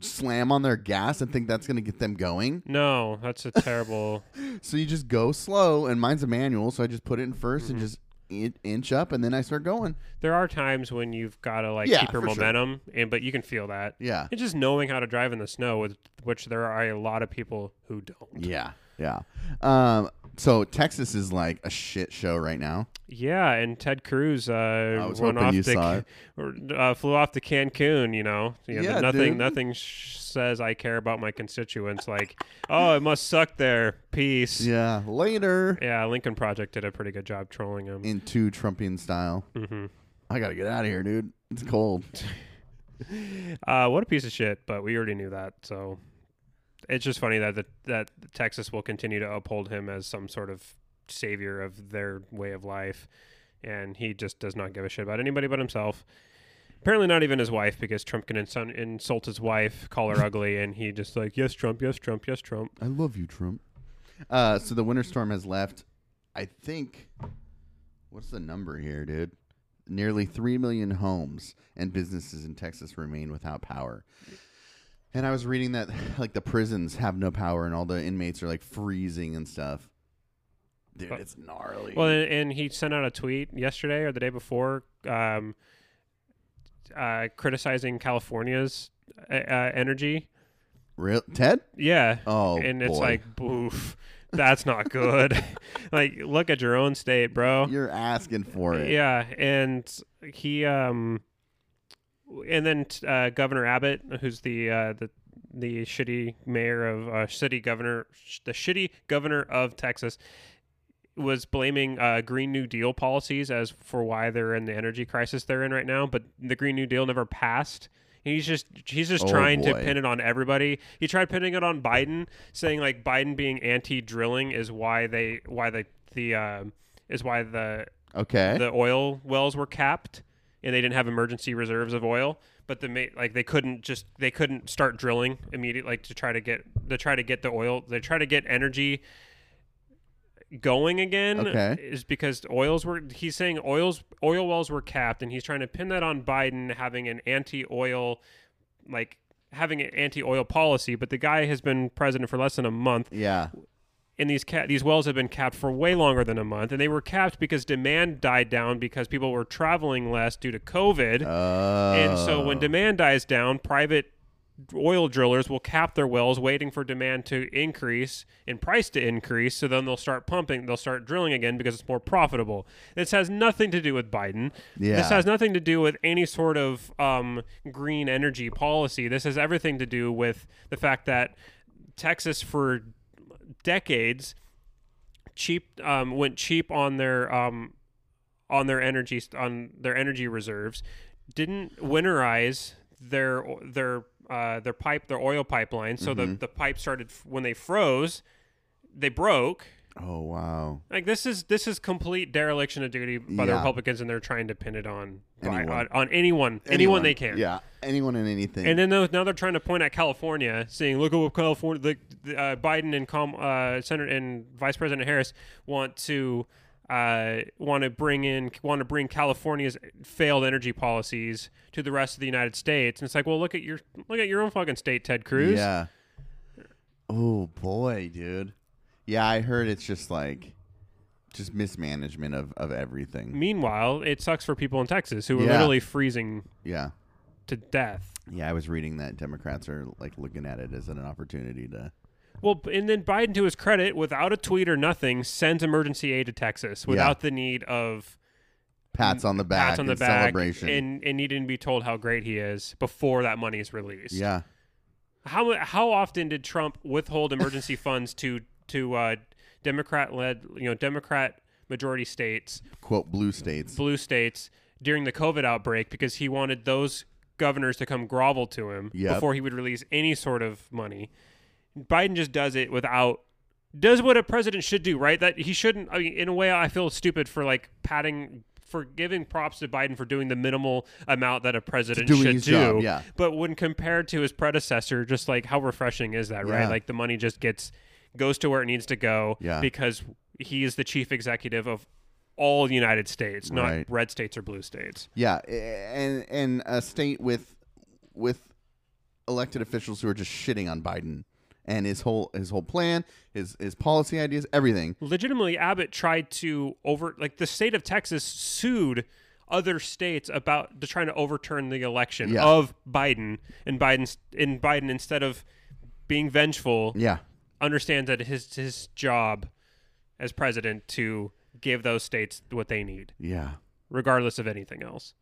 slam on their gas and think that's going to get them going. No, that's a terrible. So you just go slow, and mine's a manual, so I just put it in 1st Mm-hmm. and just in- inch up, and then I start going. there are times when you've got to like Yeah, keep your for sure. momentum, and but you can feel that. Yeah, And just knowing how to drive in the snow, with which there are a lot of people who don't. yeah, yeah. Um, so Texas is like a shit show right now. Yeah, and Ted Cruz uh, went off you to, saw it. or, uh, flew off to Cancun. You know, You know, Yeah, nothing dude. nothing sh- says I care about my constituents like, oh, it must suck there. Peace. Yeah, later Yeah, Lincoln Project did a pretty good job trolling him. in true Trumpian style. hmm I gotta get out of here, dude. It's cold. Uh, what a piece of shit! But we already knew that, so it's just funny that the, that Texas will continue to uphold him as some sort of savior of their way of life, and he just does not give a shit about anybody but himself. Apparently, not even his wife, because Trump can insun- insult his wife, call her ugly, and he just like, yes, Trump, yes, Trump, yes, Trump. I love you, Trump. Uh, so the winter storm has left. I think. What's the number here, dude? Nearly three million homes and businesses in Texas remain without power. And I was reading that like the prisons have no power and all the inmates are like freezing and stuff. Dude, it's gnarly. Well, and, he sent out a tweet yesterday or the day before, um, uh, criticizing California's uh, uh, energy. Real Ted? Yeah, Oh, and it's boy. like, boof, that's not good. like, look at your own state, bro. You're asking for it. Yeah, and he, um, and then uh, Governor Abbott, who's the uh, the the shitty mayor of uh, city governor, the shitty governor of Texas, was blaming uh, Green New Deal policies as for why they're in the energy crisis they're in right now. But the Green New Deal never passed. He's just he's just Oh, trying to pin it on everybody. He tried pinning it on Biden, saying like Biden being anti-drilling is why they why the the uh, is why the Okay. the oil wells were capped and they didn't have emergency reserves of oil but the like they couldn't just they couldn't start drilling immediately like to try to get to try to get the oil they try to get energy going again Okay. is because oils were he's saying oils oil wells were capped and he's trying to pin that on Biden having an anti-oil like having an anti-oil policy but the guy has been president for less than a month yeah. And these ca- these wells have been capped for way longer than a month, and they were capped because demand died down because people were traveling less due to COVID. Uh, and so when demand dies down, private oil drillers will cap their wells, waiting for demand to increase and price to increase. So then they'll start pumping, they'll start drilling again because it's more profitable. This has nothing to do with Biden. Yeah. This has nothing to do with any sort of um, green energy policy. This has everything to do with the fact that Texas for decades cheap um, went cheap on their um, on their energy on their energy reserves didn't winterize their their uh, their pipe their oil pipeline. So the the pipe started when they froze they broke oh wow. like this is this is complete dereliction of duty by the Yeah. Republicans and they're trying to pin it on Anyone. on, on anyone, anyone they can Yeah. Anyone and anything. and then now they're trying to point at California, saying, "Look at what California, the, the, uh, Biden and Com, uh, Senator and Vice President Harris want to uh, want to bring in want to bring California's failed energy policies to the rest of the United States." And it's like, well, look at your look at your own fucking state, Ted Cruz. Yeah. Oh boy, dude. Yeah, I heard it's just like just mismanagement of, of everything. Meanwhile, it sucks for people in Texas who are Yeah. literally freezing Yeah. to death. Yeah, I was reading that Democrats are like looking at it as an opportunity to Well, b- and then Biden, to his credit, without a tweet or nothing, sends emergency aid to Texas without the need of pats on the back pats on the and back celebration. and and needing to be told how great he is before that money is released. yeah. How how often did Trump withhold emergency funds to to uh, Democrat led you know Democrat majority states, Quote blue states. blue states during the COVID outbreak because he wanted those governors to come grovel to him Yep. before he would release any sort of money. Biden just does it without does what a president should do, right? That he shouldn't. I mean, in a way, I feel stupid for like patting for giving props to Biden for doing the minimal amount that a president should do. job, yeah. But when compared to his predecessor, just like how refreshing is that, Yeah. right? Like the money just gets goes to where it needs to go Yeah. because he is the chief executive of all the United States, not Right. red states or blue states. Yeah, and and a state with with elected officials who are just shitting on Biden and his whole his whole plan, his his policy ideas, everything. Legitimately, Abbott tried to over like the state of Texas sued other states about to trying to overturn the election Yeah. of Biden and Biden's in Biden instead of being vengeful Yeah, understands that his his job as president to give those states what they need yeah, regardless of anything else.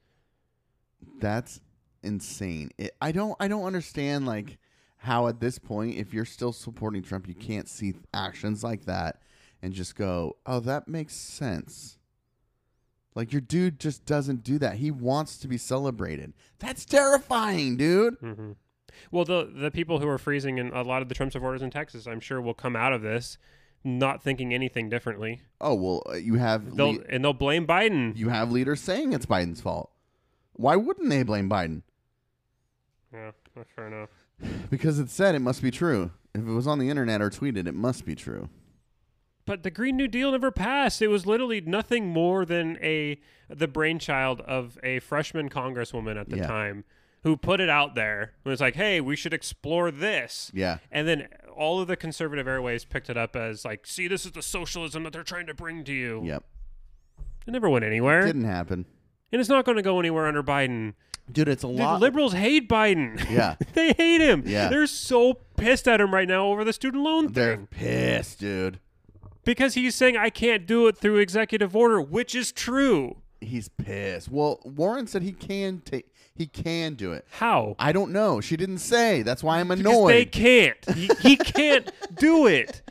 that's insane. It, I don't I don't understand like how at this point, if you're still supporting Trump, you can't see actions like that and just go, oh, that makes sense. Like your dude just doesn't do that. He wants to be celebrated. That's terrifying, dude. hmm Well, the the people who are freezing in a lot of the Trump supporters in Texas, I'm sure, will come out of this not thinking anything differently. Oh well, uh, you have They'll le- and they'll blame Biden. you have leaders saying it's Biden's fault. Why wouldn't they blame Biden? Yeah, well, fair enough. Because it said it must be true. If it was on the internet or tweeted, it must be true. But the Green New Deal never passed. It was literally nothing more than a the brainchild of a freshman congresswoman at the Yeah. time who put it out there. It was like, "Hey, we should explore this." Yeah. And then all of the conservative airways picked it up as like, "See, this is the socialism that they're trying to bring to you." Yep. It never went anywhere, Didn't happen. and it's not going to go anywhere under Biden. Dude, it's a Dude, lot. liberals hate Biden. Yeah. they hate him. Yeah. They're so pissed at him right now over the student loan thing. They're thing pissed, dude. because he's saying I can't do it through executive order, which is true. He's pissed. Well, Warren said he can take he can do it. How? I don't know. She didn't say. That's why I'm Because annoyed. they can't. He, he can't do it.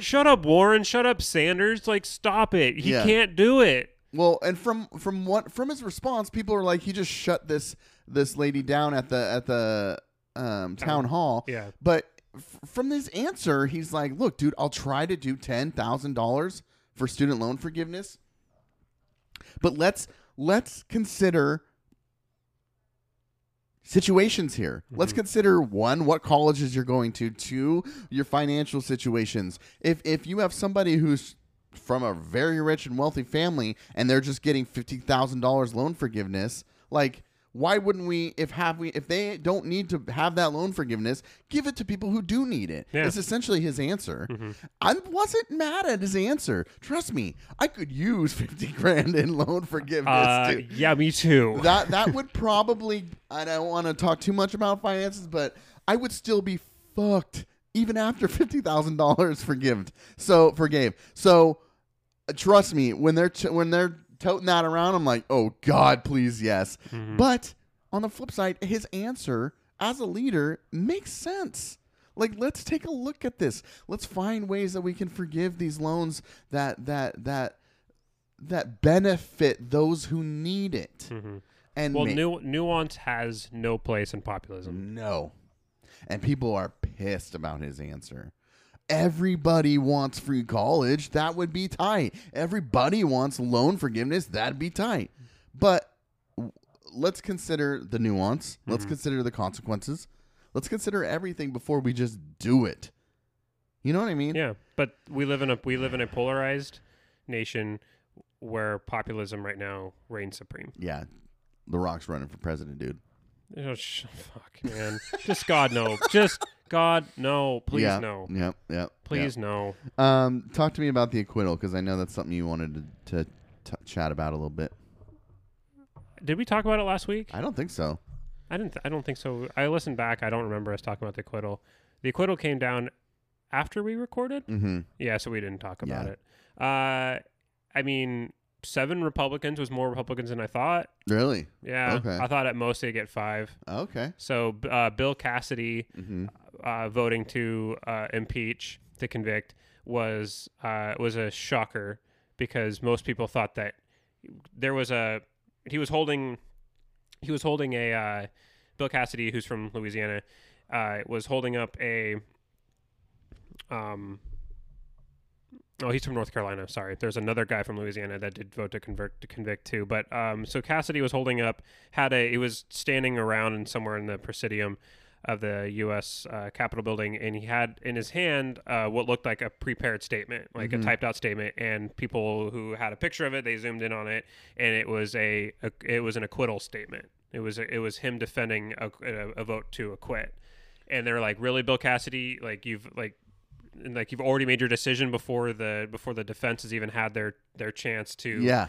Shut up, Warren. Shut up, Sanders. Like, stop it. He Yeah. can't do it. Well, and from from what from his response, people are like, he just shut this this lady down at the at the um, town hall. Yeah. But f- from this answer, he's like, "Look, dude, I'll try to do ten thousand dollars for student loan forgiveness, but let's let's consider situations here. Let's mm-hmm. consider one, what colleges you're going to. Two, your financial situations. If if you have somebody who's from a very rich and wealthy family and they're just getting fifty thousand dollars loan forgiveness, like why wouldn't we if have we if they don't need to have that loan forgiveness, give it to people who do need it? Yeah. It's essentially his answer. I wasn't mad at his answer. Trust me, I could use fifty grand in loan forgiveness Uh, too yeah, me too. that that would probably I don't want to talk too much about finances, but I would still be fucked even after fifty thousand dollars forgived. So forgave. So uh, trust me, when they're t- when they're toting that around, I'm like, oh God, please yes. Mm-hmm. But on the flip side, his answer as a leader makes sense. Like, let's take a look at this. Let's find ways that we can forgive these loans that that that that benefit those who need it. Mm-hmm. And well, nu- nuance has no place in populism. no, and people are pissed about his answer. Everybody wants free college. That would be tight. Everybody wants loan forgiveness. That'd be tight. But let's consider the nuance. Let's mm-hmm. consider the consequences. Let's consider everything before we just do it. You know what I mean? Yeah, but we live in a we live in a polarized nation where populism right now reigns supreme. Yeah. The Rock's running for president, dude. Oh, sh- fuck, man. Just God no. Just God no. Please yeah. no. Yep. Yep. Please no. Um, talk to me about the acquittal because I know that's something you wanted to, to t- chat about a little bit. Did we talk about it last week? I don't think so. I didn't. Th- I don't think so. I listened back. I don't remember us talking about the acquittal. The acquittal came down after we recorded. Mm-hmm. Yeah, so we didn't talk about Yeah. it. Uh, I mean, seven Republicans was more Republicans than I thought. Really? Yeah, Okay. I thought at most they'd get five. Okay. So uh, Bill Cassidy Mm-hmm. Uh, voting to uh, impeach to convict was uh, was a shocker because most people thought that there was a he was holding he was holding a uh, Bill Cassidy, who's from Louisiana, uh, was holding up a um. Oh, he's from North Carolina. Sorry, there's another guy from Louisiana that did vote to convert to convict too. But um, so Cassidy was holding up, had a, he was standing around and somewhere in the Presidium of the U.S. Uh, Capitol building, and he had in his hand uh, what looked like a prepared statement, like a typed out statement. And people who had a picture of it, they zoomed in on it, and it was a, a it was an acquittal statement. It was a, it was him defending a, a, a vote to acquit, and they're like, "Really, Bill Cassidy? Like you've like." And like you've already made your decision before the before the defense has even had their their chance to Yeah.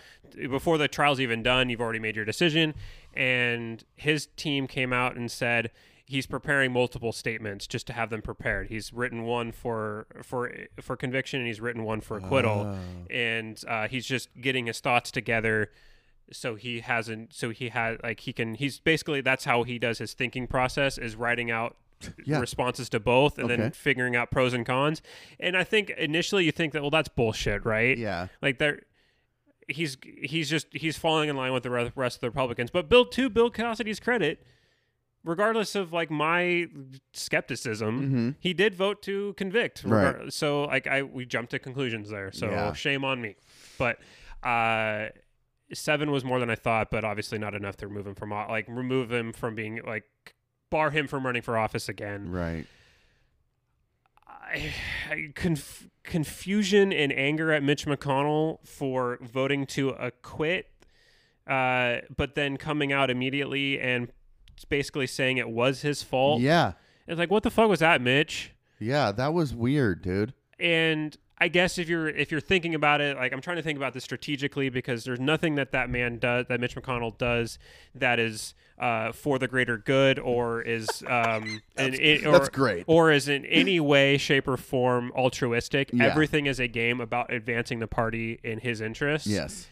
before the trial's even done, you've already made your decision. And his team came out and said he's preparing multiple statements just to have them prepared. He's written one for for for conviction, and he's written one for acquittal, and uh, he's just getting his thoughts together. So he hasn't. So he had like he can. He's basically that's how he does his thinking process is writing out Yeah. responses to both and Okay. then figuring out pros and cons. And I think initially you think that well that's bullshit, right? Yeah. like they're he's he's just he's falling in line with the rest of the Republicans. But Bill, to Bill Cassidy's credit, regardless of like my skepticism, he did vote to convict. Mm-hmm. Right. So like I we jumped to conclusions there. So Yeah. shame on me. But uh seven was more than I thought, but obviously not enough to remove him from like remove him from being like bar him from running for office again. Right. I, I- conf- confusion and anger at Mitch McConnell for voting to acquit, uh, but then coming out immediately and basically saying it was his fault. Yeah. It's like, what the fuck was that, Mitch? Yeah. That was weird, dude. And I guess if you're if you're thinking about it, like I'm trying to think about this strategically because there's nothing that that man does that Mitch McConnell does that is uh, for the greater good or is um in- or, that's great. or is in any way, shape, or form altruistic. Yeah. Everything is a game about advancing the party in his interests Yes.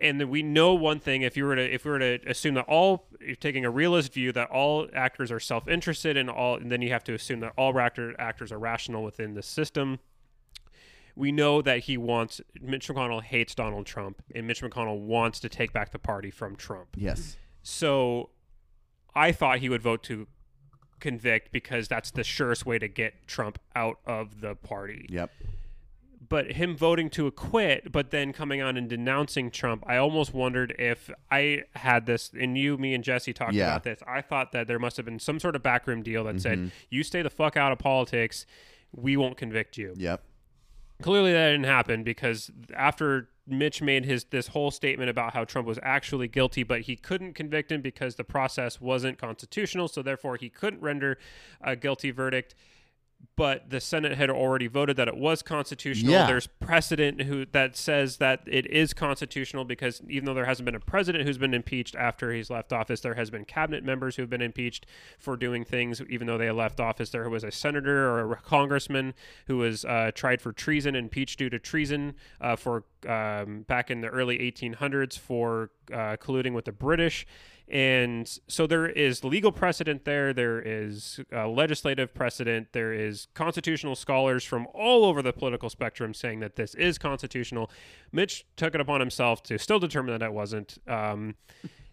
And then we know one thing if you were to if we were to assume that all you're taking a realist view that all actors are self-interested and all and then you have to assume that all actor, actors are rational within the system we know that he wants Mitch McConnell hates Donald Trump and Mitch McConnell wants to take back the party from Trump Yes. so I thought he would vote to convict because that's the surest way to get Trump out of the party Yep. But him voting to acquit, but then coming on and denouncing Trump, I almost wondered if I had this, and you, me, and Jesse talked Yeah. about this. I thought that there must have been some sort of backroom deal that said, mm-hmm. you stay the fuck out of politics, we won't convict you. Yep. Clearly, that didn't happen because after Mitch made his this whole statement about how Trump was actually guilty, but he couldn't convict him because the process wasn't constitutional, so therefore he couldn't render a guilty verdict. But the Senate had already voted that it was constitutional. Yeah. There's precedent who that says that it is constitutional because even though there hasn't been a president who's been impeached after he's left office, there has been cabinet members who've been impeached for doing things even though they left office. There was a senator or a congressman who was uh, tried for treason, impeached due to treason uh, for um, back in the early 1800s for uh, colluding with the British. And so there is legal precedent there. There is uh, legislative precedent. There is constitutional scholars from all over the political spectrum saying that this is constitutional. Mitch took it upon himself to still determine that it wasn't. Um,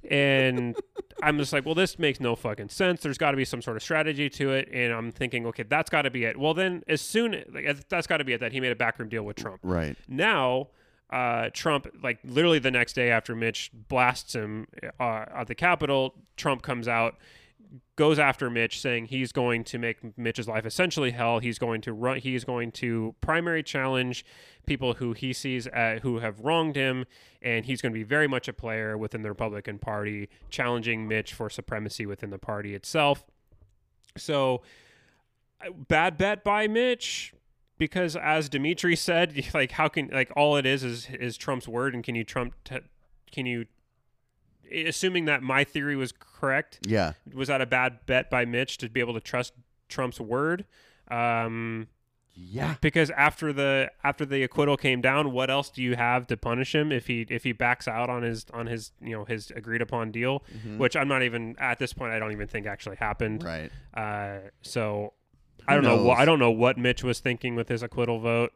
and I'm just like, well, this makes no fucking sense. There's got to be some sort of strategy to it. And I'm thinking, okay, that's got to be it. Well, then as soon like, that's got to be it that he made a backroom deal with Trump Right. now uh, Trump, like literally the next day after Mitch blasts him uh, at the Capitol, Trump comes out, goes after Mitch, saying he's going to make Mitch's life essentially hell. He's going to run. He's going to primary challenge people who he sees uh, who have wronged him, and he's going to be very much a player within the Republican Party, challenging Mitch for supremacy within the party itself. So, bad bet by Mitch because as Dimitri said, like how can like all it is is is Trump's word, and can you Trump t- can you assuming that my theory was correct Yeah. was that a bad bet by Mitch to be able to trust Trump's word? Um, Yeah. because after the after the acquittal came down, what else do you have to punish him if he if he backs out on his on his you know his agreed upon deal, which I'm not even at this point I don't even think actually happened. Right. Uh, so I don't know. knows? What, I don't know what Mitch was thinking with his acquittal vote.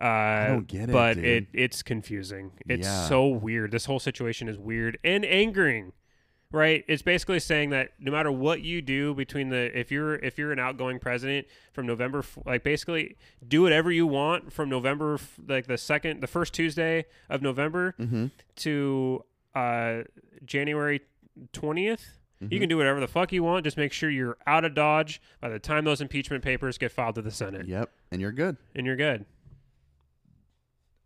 Uh, I don't get it, but dude. it it's confusing. It's Yeah. so weird. This whole situation is weird and angering. Right? It's basically saying that no matter what you do between the if you're if you're an outgoing president from November like basically do whatever you want from November like the second the first Tuesday of November Mm-hmm. to uh January 20th. Mm-hmm. You can do whatever the fuck you want. Just make sure you're out of Dodge by the time those impeachment papers get filed to the Senate, Yep, and you're good. and you're good.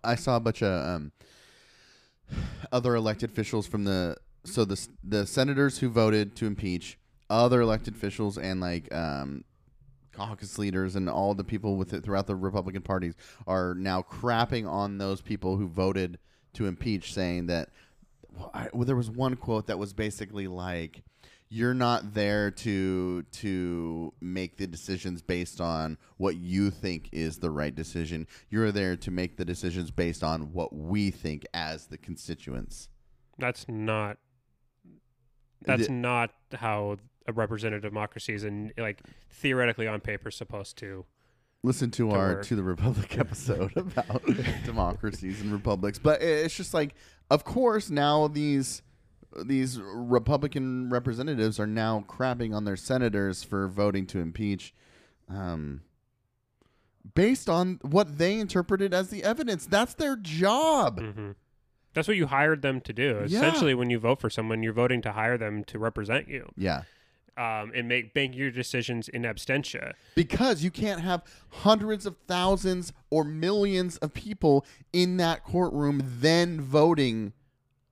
I saw a bunch of um, other elected officials from the so the the senators who voted to impeach other elected officials and like um, caucus leaders and all the people with it throughout the Republican parties are now crapping on those people who voted to impeach, saying that well, I, well, there was one quote that was basically like you're not there to to make the decisions based on what you think is the right decision. You're there to make the decisions based on what we think as the constituents. That's not. That's The- not how a representative democracy is, and like theoretically on paper supposed to. Listen to To our work. to the Republic episode about democracies and republics, but it's just like, of course, now these these Republican representatives are now crapping on their senators for voting to impeach, um, based on what they interpreted as the evidence. That's their job. hmm That's what you hired them to do. Yeah. Essentially, when you vote for someone, you're voting to hire them to represent you Yeah. um, and make make your decisions in absentia. Because you can't have hundreds of thousands or millions of people in that courtroom then voting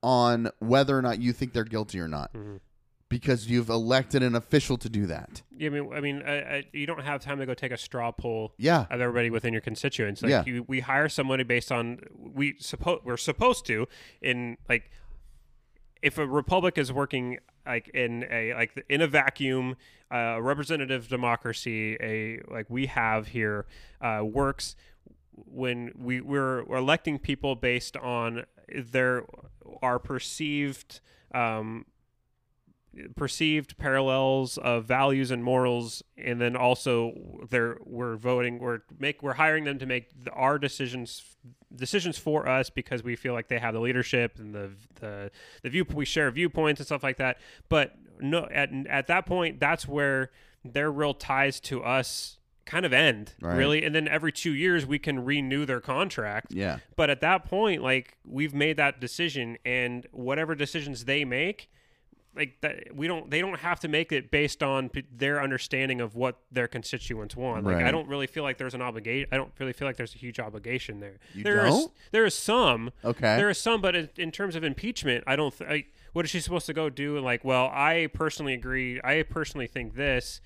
on whether or not you think they're guilty or not. Mhm. Because you've elected an official to do that. Yeah, I mean, I mean, I, I, you don't have time to go take a straw poll Yeah. of everybody within your constituents. Like Yeah. you, we hire somebody based on we suppose we're supposed to in like if a republic is working like in a like in a vacuum, uh, representative democracy, a like we have here uh, works when we we're, we're electing people based on their are perceived um, perceived parallels of values and morals and then also they're we're voting we're make we're hiring them to make our decisions decisions for us because we feel like they have the leadership and the the the view we share viewpoints and stuff like that. But no at at that point that's where their real ties to us kind of end Right. really and then every 2 years we can renew their contract Yeah. but at that point, like we've made that decision, and whatever decisions they make, like that, we don't. They don't have to make it based on p- their understanding of what their constituents want. Like Right. I don't really feel like there's an obligation. I don't really feel like there's a huge obligation there. You There is- don't? there is some. Okay. There is some, but in, in terms of impeachment, I don't. Th- I, what is she supposed to go do? Like, well, I personally agree. I personally think this.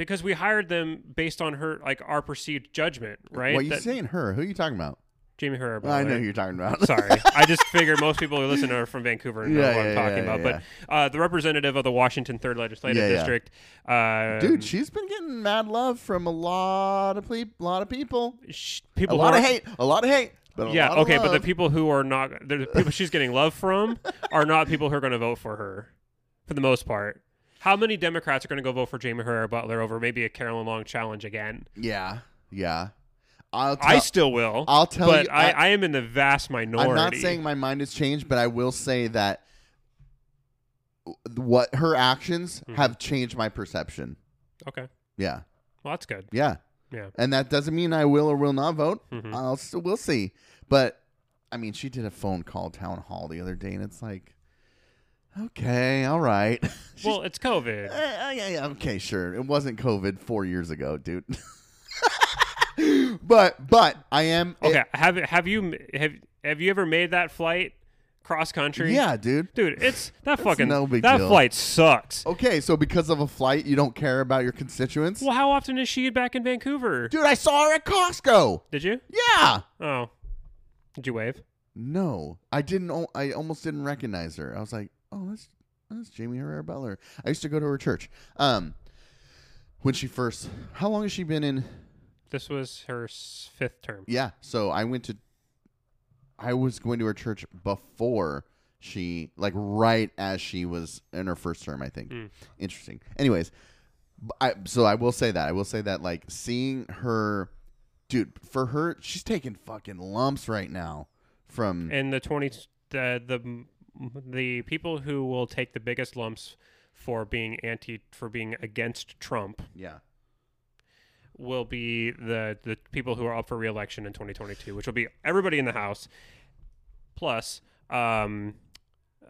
Because we hired them based on her, like our perceived judgment, right? What you That- saying her? Who are you talking about? Jaime Herr. I know who you're talking about. Sorry, I just figured most people who listen are from Vancouver and know Yeah, what I'm talking yeah, about. But uh, the representative of the Washington Third Legislative Yeah, yeah. District, uh, Dude, she's been getting mad love from a lot of ple- lot of people. sh- A lot of hate. A lot of hate. But Yeah, okay, but the people who are not the people she's getting love from are not people who are going to vote for her, for the most part. How many Democrats are going to go vote for Jaime Herrera Beutler over maybe a Carolyn Long challenge again? Yeah. Yeah. I'll tell, I still will. I'll tell but you- I, I- I am in the vast minority. I'm not saying my mind has changed, but I will say that what her actions Mhm. have changed my perception. Okay, Yeah. well that's good. Yeah. Yeah. And that doesn't mean I will or will not vote. Mhm. I'll still we'll see. But I mean, she did a phone call town hall the other day and it's like okay, all right. Well, it's COVID. Eh, yeah, yeah, okay, sure. It wasn't COVID 4 years ago, dude. but but I am Okay, have have you have have you ever made that flight cross country? yeah, dude. dude, it's that fucking no big that deal. flight sucks. Okay, so because of a flight, you don't care about your constituents? Well, how often is she back in Vancouver? Dude, I saw her at Costco. Did you? Yeah. Oh, did you wave? No, I didn't. I almost didn't recognize her. I was like, "Oh, that's that's Jaime Herrera Beutler." I used to go to her church. Um, when she first, how long has she been in? This was her s- fifth term. Yeah, so I went to. I was going to her church before she, like, right as she was in her first term. I think. Mm. Interesting. Anyways, b- I so I will say that I will say that like seeing her dude, for her, she's taking fucking lumps right now from And the twenty the the the people who will take the biggest lumps for being anti for being against Trump yeah. will be the the people who are up for reelection in 2022, which will be everybody in the House plus um,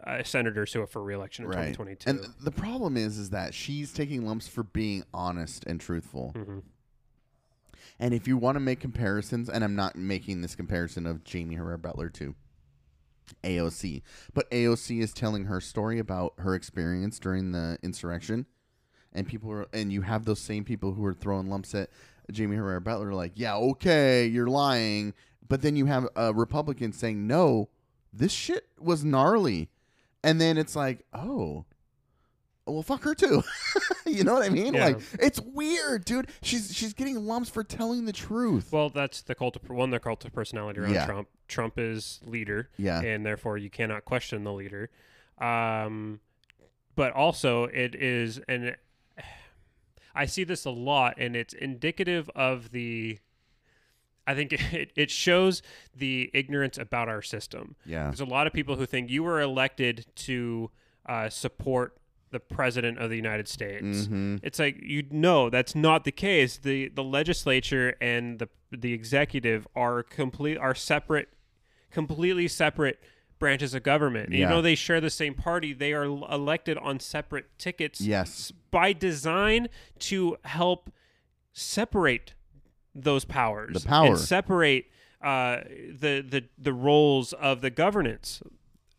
uh, senators who are for reelection in Right. 2022. And the problem is is that she's taking lumps for being honest and truthful. Mhm. And if you want to make comparisons, and I'm not making this comparison of Jaime Herrera Beutler to AOC, but AOC is telling her story about her experience during the insurrection, and people are, and you have those same people who are throwing lumps at Jaime Herrera Beutler, like, yeah, okay, you're lying, but then you have a Republican saying, no, this shit was gnarly, and then it's like, oh. Well, fuck her too. you know what I mean? Yeah. Like, it's weird, dude. She's she's getting lumps for telling the truth. Well, that's the cult of one. The cult of personality around Yeah. Trump. Trump is leader, yeah, and therefore you cannot question the leader. Um, but also it is, and I see this a lot, and it's indicative of the. I think it, it shows the ignorance about our system. yeah, There's a lot of people who think you were elected to uh, support the president of the United States. hmm It's like you know that's not the case. the The legislature and the the executive are complete are separate, completely separate branches of government. Yeah. You know they share the same party. They are elected on separate tickets yes, by design to help separate those powers. The power. and separate uh, the the the roles of the governance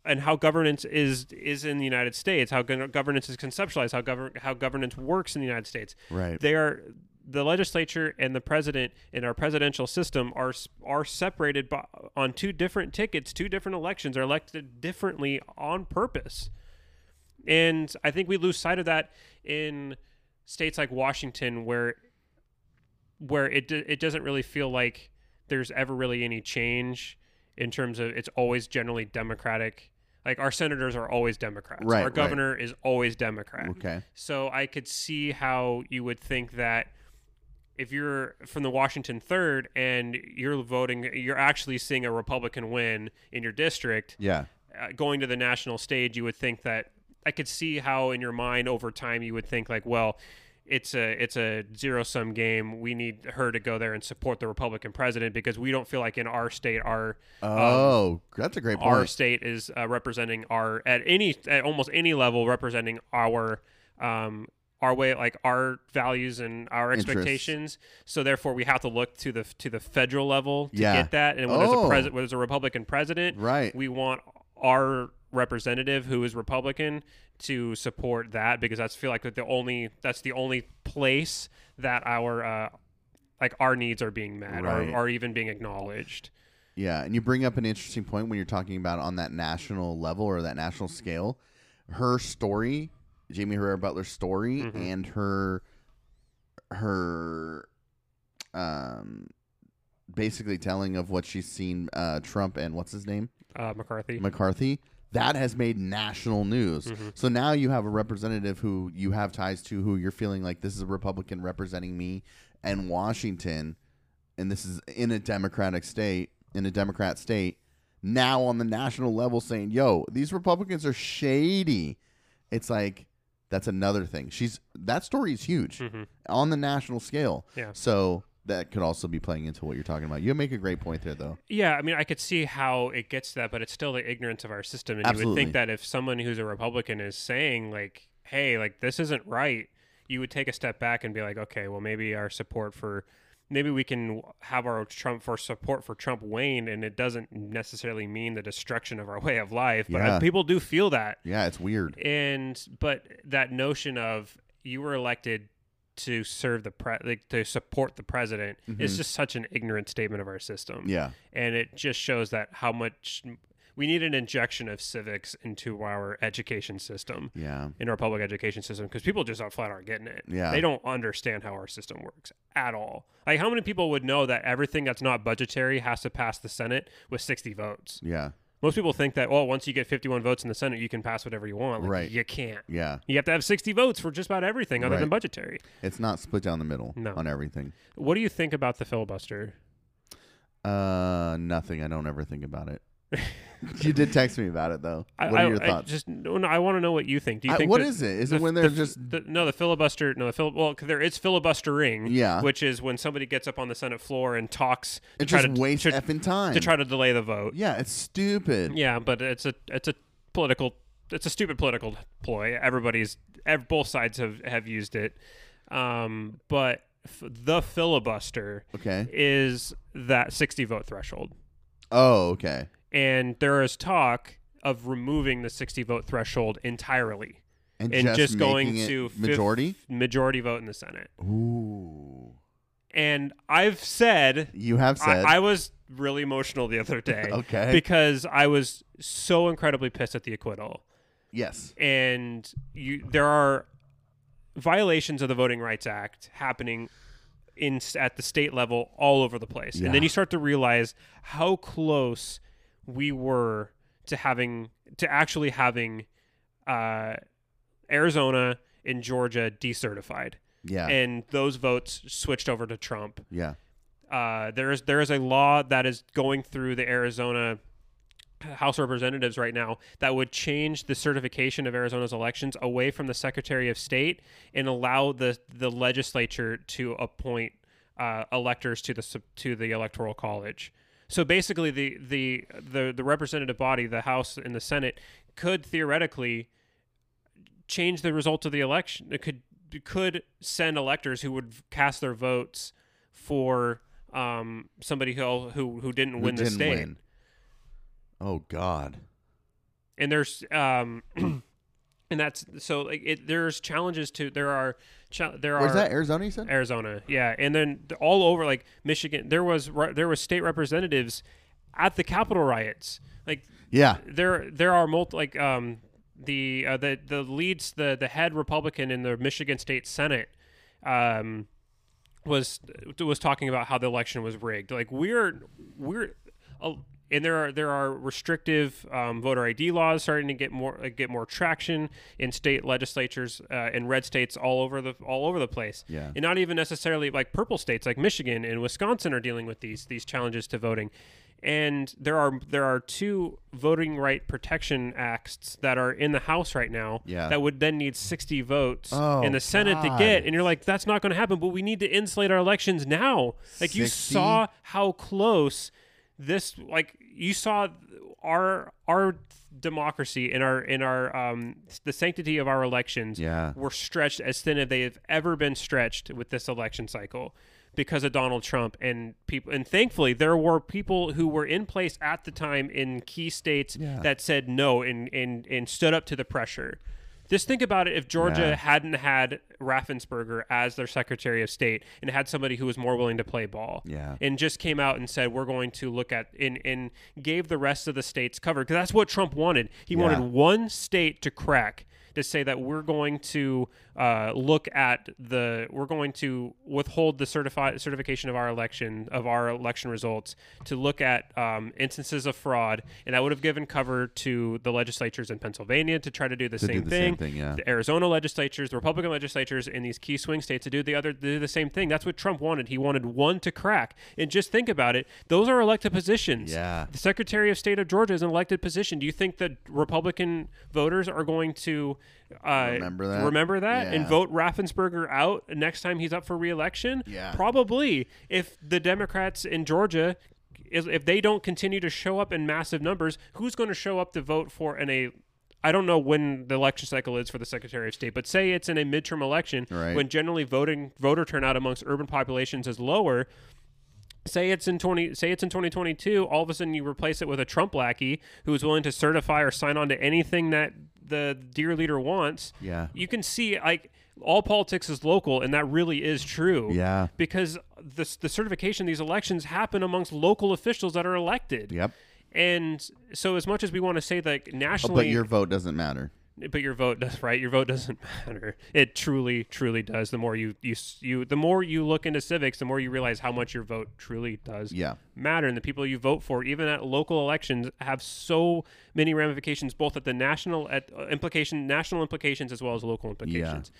and how governance is is in the United States, how go- governance is conceptualized, how govern how governance works in the United States. right. They are the legislature and the president in our presidential system are are separated by, on two different tickets, two different elections are elected differently on purpose. And I think we lose sight of that in states like Washington where where it it doesn't really feel like there's ever really any change in terms of it's always generally democratic. Like our senators are always Democrats. Right, our right. governor is always Democrat. okay. So I could see how you would think that if you're from the Washington third and you're voting, you're actually seeing a Republican win in your district, Yeah. uh, going to the national stage, you would think that I could see how in your mind over time you would think like, well, it's a it's a zero sum game. We need her to go there and support the Republican president because we don't feel like in our state our Oh, that's a great our state is uh, representing our at any at almost any level representing our um our way like our values and our expectations so therefore we have to look to the to the federal level to Yeah. get that and when there's a Oh. president when there's a republican president Right. we want our representative who is republican to support that because that's feel like the only that's the only place that our uh like our needs are being met Right. or, are even being acknowledged Yeah, and you bring up an interesting point when you're talking about on that national level or that national scale. Her story, Jaime Herrera Beutler's story, Mhm. and her her um basically telling of what she's seen uh Trump and what's his name uh mccarthy McCarthy. That has made national news. Mhm. So now you have a representative who you have ties to, who you're feeling like this is a Republican representing me and Washington, and this is in a Democratic state, in a Democrat state. Now on the national level, saying, "Yo, these Republicans are shady." It's like that's another thing. She's that story is huge Mhm. on the national scale. Yeah. So that could also be playing into what you're talking about. You make a great point there, though. Yeah, I mean, I could see how it gets to that, but it's still the ignorance of our system. And you would think that if someone who's a Republican is saying, like, hey, like, this isn't right, you would take a step back and be like, okay, well, maybe our support for, maybe we can have our Trump for support for Trump wane, and it doesn't necessarily mean the destruction of our way of life. But Yeah. people do feel that. Yeah, it's weird. And, but that notion of you were elected to serve the pre, like, to support the president is Mhm. just such an ignorant statement of our system Yeah. and it just shows that how much we need an injection of civics into our education system Yeah. in our public education system because people just aren't flat aren't getting it Yeah. they don't understand how our system works at all like how many people would know that everything that's not budgetary has to pass the senate with 60 votes Yeah. Most people think that well once you get 51 votes in the senate you can pass whatever you want like, Right. you can't Yeah. you have to have 60 votes for just about everything other than budgetary It's not split down the middle No. on everything. what do you think about the filibuster Uh, nothing. I don't ever think about it. You did text me about it though. I, What are I- your I thoughts? just no, no, I want to know what you think. Do you I- think what is it? Is the- it when they're just the, no the filibuster? No, the fil- well, there is filibustering. Yeah. which is when somebody gets up on the Senate floor and talks it try just to wastes to, effing time to try to delay the vote. Yeah, it's stupid. Yeah, but it's a it's a political it's a stupid political ploy. Everybody's ev- both sides have have used it. Um, but f- the filibuster Okay. is that 60 vote threshold. Oh, okay. And there is talk of removing the 60 vote threshold entirely And, and just, going it to majority. majority vote in the Senate. Ooh, And I've said you have said. I, I was really emotional the other day Okay. because I was so incredibly pissed at the acquittal. yes. and you there are violations of the Voting Rights Act happening in at the state level all over the place. And then you start to realize how close we were to having to actually having uh, Arizona and Georgia decertified, Yeah. and those votes switched over to Trump. yeah. Uh, there is there is a law that is going through the Arizona House of Representatives right now that would change the certification of Arizona's elections away from the Secretary of State and allow the the legislature to appoint uh, electors to the sub- to the Electoral College. So basically, the, the the the representative body, the House and the Senate, could theoretically change the result of the election. It could could send electors who would cast their votes for um, somebody who who who didn't Who win the didn't state. win. Oh God. and there's um and that's so like it there's challenges to there are there are that Arizona? You said. Arizona yeah and then all over like Michigan there was there was state representatives at the Capitol riots like Yeah. there there are multi like um the uh, the the leads the the head Republican in the Michigan State Senate um was was talking about how the election was rigged. Like we're we're uh, and there are there are restrictive um, voter ID laws starting to get more uh, get more traction in state legislatures uh, in red states all over the all over the place. Yeah. and not even necessarily like purple states like Michigan and Wisconsin are dealing with these these challenges to voting. And there are there are two voting right protection acts that are in the House right now Yeah. that would then need 60 votes Oh, in the Senate to get. And you're like, that's not going to happen. But we need to insulate our elections now. Like you saw how close this, like you saw our our democracy and our in our um the sanctity of our elections Yeah. were stretched as thin as they have ever been stretched with this election cycle because of Donald Trump and people and thankfully there were people who were in place at the time in key states Yeah. that said no and and and stood up to the pressure. Just think about it if Georgia Yeah. hadn't had Raffensperger as their Secretary of State and had somebody who was more willing to play ball. Yeah. And just came out and said, we're going to look at, and, and gave the rest of the states cover. Because that's what Trump wanted. He Yeah. wanted one state to crack to say that we're going to uh, look at the we're going to withhold the certified certification of our election of our election results to look at um, instances of fraud and that would have given cover to the legislatures in Pennsylvania to try to do the, To do same, the thing. same thing, yeah. the Arizona legislatures the Republican legislatures in these key swing states to do the other do the same thing that's what Trump wanted he wanted one to crack and just think about it those are elected positions Yeah. the Secretary of State of Georgia is an elected position. Do you think that Republican voters are going to uh, Remember that? remember that and vote Raffensperger out next time he's up for reelection? Yeah. Probably. If the Democrats in Georgia, if they don't continue to show up in massive numbers, who's going to show up to vote for in a I don't know when the election cycle is for the Secretary of State, but say it's in a midterm election Right. when generally voting voter turnout amongst urban populations is lower say it's in 20 say it's in 2022 all of a sudden you replace it with a trump lackey who is willing to certify or sign on to anything that the dear leader wants Yeah. you can see like all politics is local and that really is true Yeah. because the, the certification these elections happen amongst local officials that are elected Yep. and so as much as we want to say that Oh, nationally but your vote doesn't matter. But your vote does right? Your vote doesn't matter. It truly truly does. The more you you you the more you look into civics the more you realize how much your vote truly does Yeah. matter. And the people you vote for even at local elections have so many ramifications both at the national at uh, implication national implications as well as local implications.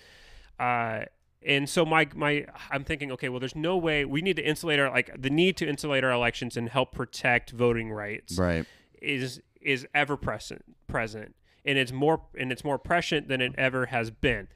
Uh and so my my I'm thinking, okay, well, there's no way we need to insulate our like the need to insulate our elections and help protect voting rights Right. is is ever present present and it's more and it's more prescient than it ever has been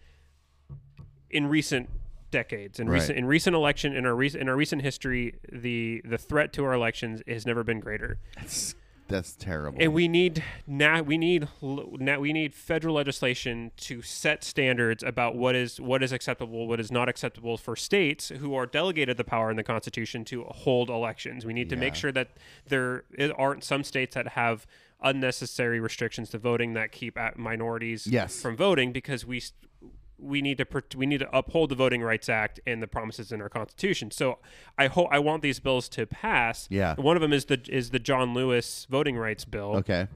in recent decades in Right. recent in recent election in our recent in our recent history the the threat to our elections has never been greater That's that's terrible. and we need now we need now we need federal legislation to set standards about what is what is acceptable, what is not acceptable for states who are delegated the power in the Constitution to hold elections. We need to make sure that there aren't some states that have unnecessary restrictions to voting that keep minorities Yes. from voting because we we need to we need to uphold the Voting Rights Act and the promises in our Constitution. So I hope I want these bills to pass. Yeah. One of them is the is the John Lewis voting rights bill okay.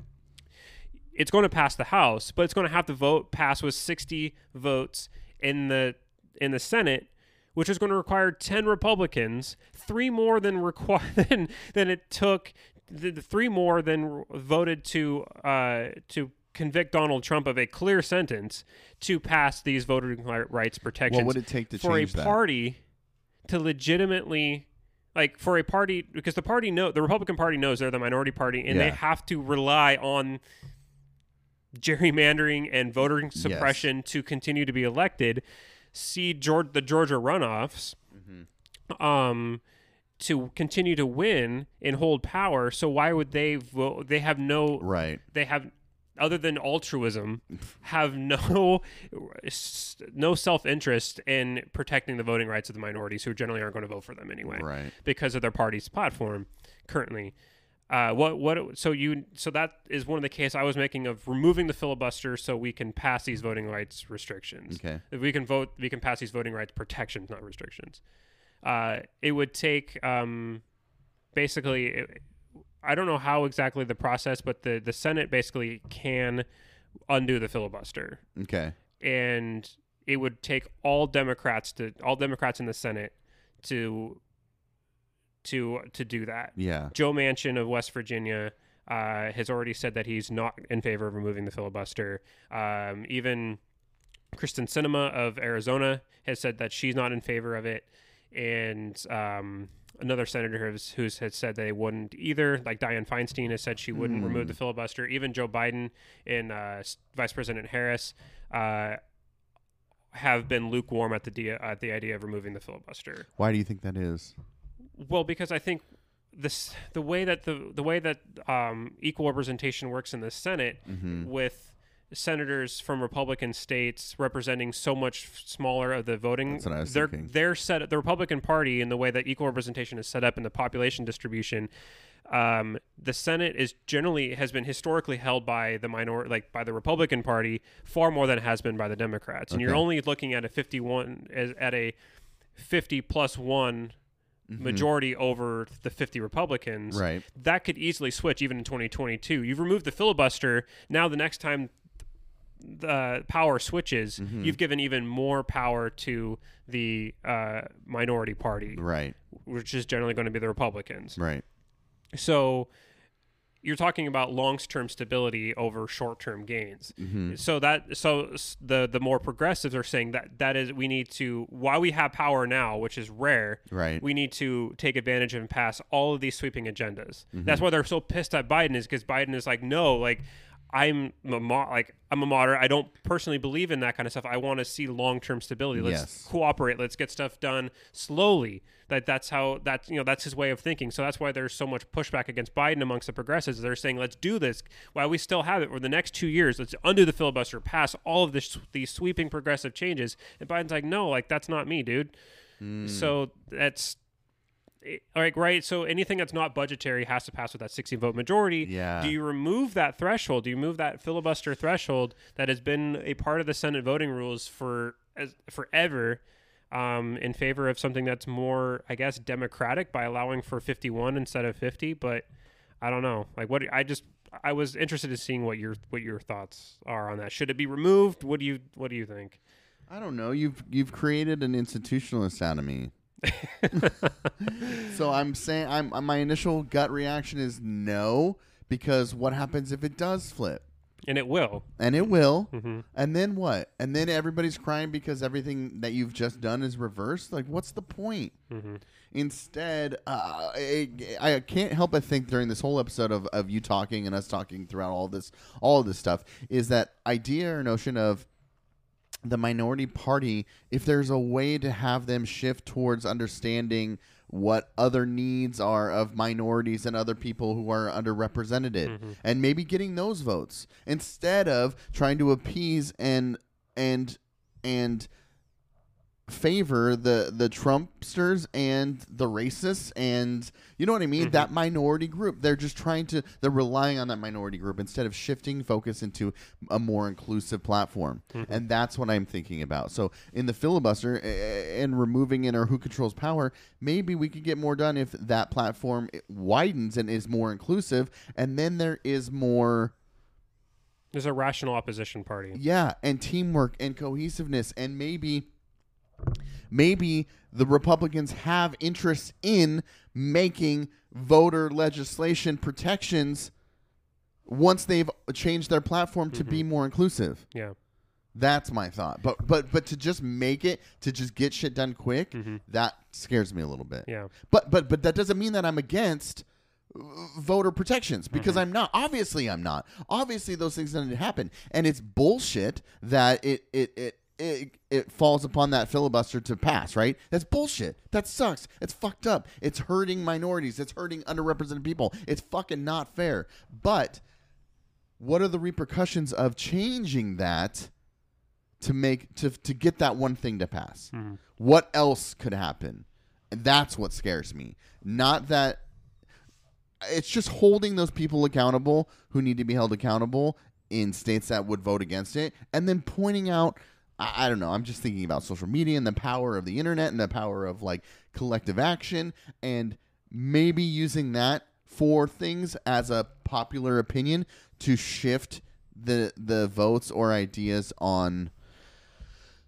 it's going to pass the House, but it's going to have to vote pass with 60 votes in the in the Senate, which is going to require 10 Republicans, three more than require than than it took the, the three more then voted to uh to convict Donald Trump of a clear sentence to pass these voting rights protections. What would it take to for a that? party to legitimately like for a party because the party know the Republican Party knows they're the minority party and they have to rely on gerrymandering and voter suppression to continue to be elected. See George, the Georgia runoffs, Mm-hmm. um, to continue to win and hold power. So why would they vote? They have no Right. they have other than altruism have no no self-interest in protecting the voting rights of the minorities who generally aren't going to vote for them anyway Right. because of their party's platform currently uh, what what so you so that is one of the case I was making of removing the filibuster so we can pass these voting rights restrictions. Okay. If we can vote, we can pass these voting rights protections, not restrictions. Uh, it would take um, basically. It, I don't know how exactly the process, but the the Senate basically can undo the filibuster, Okay. and it would take all Democrats to all Democrats in the Senate to to to do that. Yeah. Joe Manchin of West Virginia uh, has already said that he's not in favor of removing the filibuster. Um, even Kyrsten Sinema of Arizona has said that she's not in favor of it, and um, another senator who's, who's has said they wouldn't either. Like Dianne Feinstein has said she wouldn't remove the filibuster. Even Joe Biden and uh, Vice President Harris. Uh, have been lukewarm at the at the idea of removing the filibuster. Why do you think that is? Well, because I think this the way that the the way that um, equal representation works in the Senate Mm-hmm. with senators from Republican states representing so much smaller of the voting. That's what I was they're thinking. they're set the Republican Party in the way that equal representation is set up in the population distribution. Um, the Senate is generally has been historically held by the minor like by the Republican Party far more than it has been by the Democrats, and you're only looking at a 51 as at a 50 plus one majority over the 50 Republicans. Mm-hmm. Right. That could easily switch even in 2022. You've removed the filibuster. Now the next time the power switches, Mm-hmm. you've given even more power to the uh, minority party, Right. which is generally going to be the Republicans. Right. So you're talking about long-term stability over short-term gains. So that so the the more progressives are saying that that is we need to while we have power now, which is rare, Right. we need to take advantage of and pass all of these sweeping agendas. That's why they're so pissed at Biden is because Biden is like, no, like I'm a mo- like I'm a moderate. I don't personally believe in that kind of stuff. I want to see long term stability. Let's Yes. cooperate. Let's get stuff done slowly. That that's how that's you know that's his way of thinking. So that's why there's so much pushback against Biden amongst the progressives. They're saying let's do this while we still have it for the next two years. Let's undo the filibuster, pass all of this these sweeping progressive changes. And Biden's like, no, like that's not me, dude. Mm. So that's all right, right. So anything that's not budgetary has to pass with that 60 vote majority. Yeah. Do you remove that threshold? Do you move that filibuster threshold that has been a part of the Senate voting rules for as, forever um, in favor of something that's more, I guess, democratic by allowing for 51 instead of 50? But I don't know. Like what I just I was interested in seeing what your what your thoughts are on that. Should it be removed? What do you what do you think? I don't know. You've you've created an institutionalist out of me. so I'm saying I'm uh, my initial gut reaction is no because what happens if it does flip? and it will. and it will. hmm And then what? And then everybody's crying because everything that you've just done is reversed. Like, what's the point? hmm Instead, uh, I, I can't help but think during this whole episode of, of you talking and us talking throughout all this, all of this stuff, is that idea or notion of the minority party. If there's a way to have them shift towards understanding what other needs are of minorities and other people who are underrepresented, mm-hmm. and maybe getting those votes instead of trying to appease and and and favor the the Trumpsters and the racists and you know what I mean? Mm-hmm. That minority group. They're just trying to they're relying on that minority group instead of shifting focus into a more inclusive platform. Mm-hmm. And that's what I'm thinking about. So in the filibuster and removing in or who controls power maybe we could get more done if that platform widens and is more inclusive and then there is more There's a rational opposition party. yeah, and teamwork and cohesiveness and maybe maybe the Republicans have interest in making voter legislation protections once they've changed their platform to be mm-hmm. more inclusive. Yeah. That's my thought. But but but to just make it to just get shit done quick, mm-hmm. that scares me a little bit. Yeah. But but but that doesn't mean that I'm against voter protections because mm-hmm. I'm not. Obviously, I'm not. Obviously, those things to happen, and it's bullshit that it it it. It, it falls upon that filibuster to pass, right? That's bullshit. That sucks. It's fucked up. It's hurting minorities. It's hurting underrepresented people. It's fucking not fair. But what are the repercussions of changing that to make to to get that one thing to pass? Hmm. What else could happen? And that's what scares me. Not that it's just holding those people accountable who need to be held accountable in states that would vote against it, and then pointing out. I I don't know. I'm just thinking about social media and the power of the internet and the power of like collective action, and maybe using that for things as a popular opinion to shift the the votes or ideas on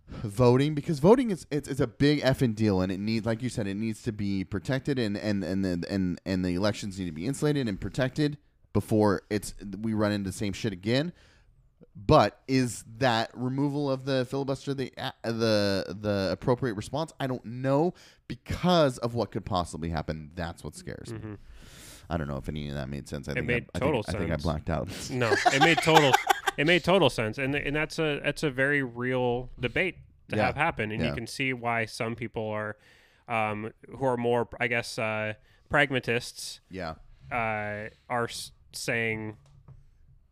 voting because voting is it's, it's a big effing deal and it needs like you said it needs to be protected and and and and and, and the elections need to be insulated and protected before it's we run into the same shit again but is that removal of the filibuster the uh, the the appropriate response? I don't know because of what could possibly happen. That's what scares me. I don't know if any of that made sense. I think made I, I total think, i think i blacked out. No, it made total it made total sense, and and that's a that's a very real debate to Yeah. have happen, and Yeah. you can see why some people are, um, who are more, I guess, uh, pragmatists, yeah. uh, are s- saying,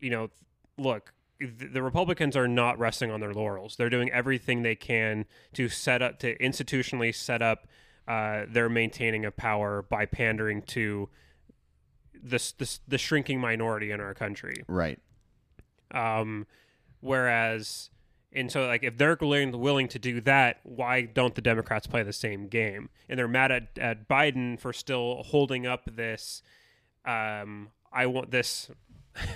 you know, look, the Republicans are not resting on their laurels. They're doing everything they can to set up to institutionally set up uh, their maintaining of power by pandering to this, this the shrinking minority in our country. right Um, whereas, and so like if they're willing, willing to do that, why don't the Democrats play the same game? And they're mad at, at Biden for still holding up this. Um, I want this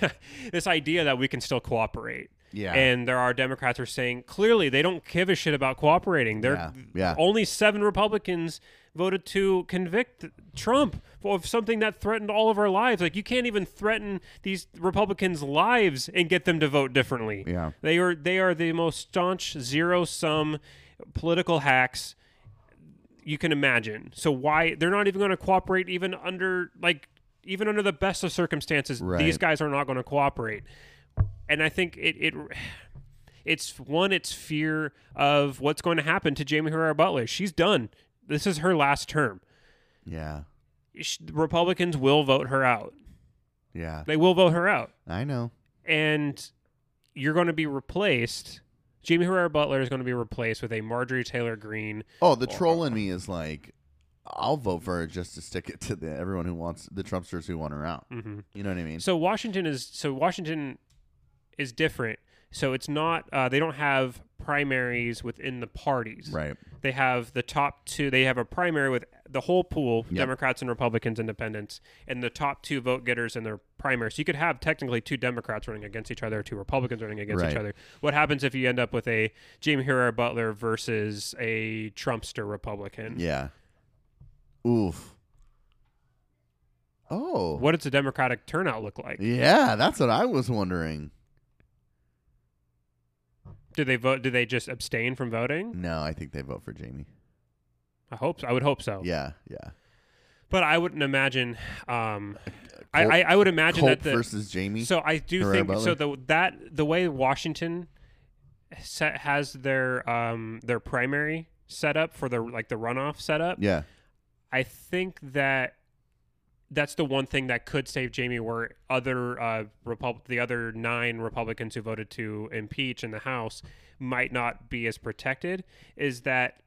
this idea that we can still cooperate. Yeah. And there are Democrats who are saying clearly they don't give a shit about cooperating. They're Yeah, yeah. only seven Republicans voted to convict Trump of something that threatened all of our lives. Like you can't even threaten these Republicans' lives and get them to vote differently. Yeah. They are they are the most staunch zero sum political hacks you can imagine. So why they're not even going to cooperate even under like even under the best of circumstances Right. these guys are not going to cooperate. And I think it it it's one it's fear of what's going to happen to Jaime Herrera Beutler. She's done. This is her last term. yeah Sh- Republicans will vote her out. yeah They will vote her out. i know And you're going to be replaced Jaime Herrera Beutler is going to be replaced with a Marjorie Taylor Greene Oh, the troll in me is like, I'll vote for her just to stick it to the everyone who wants the Trumpsters who want her out. Mhm. You know what I mean? So Washington is so Washington is different. So it's not uh, they don't have primaries within the parties. right. They have the top two. They have a primary with the whole pool, Yep. Democrats and Republicans, Independents, and the top two vote getters in their primary. So you could have technically two Democrats running against each other, two Republicans running against each other. What happens if you end up with a Jaime Herrera Beutler versus a Trumpster Republican? Yeah. Oof. Oh. What does the Democratic turnout look like? Yeah, that's what I was wondering. Do they vote? Do they just abstain from voting? No, I think they vote for Jaime. I hope. So. I would hope so. Yeah, yeah. But I wouldn't imagine. Um, I, Culp- I I would imagine Culp that the versus Jaime. So I do Herrera think so. The that the way Washington set, has their um their primary set up for the like the runoff setup. yeah, I think that that's the one thing that could save Jaime. Where other uh Repub- the other nine Republicans who voted to impeach in the House might not be as protected. Is that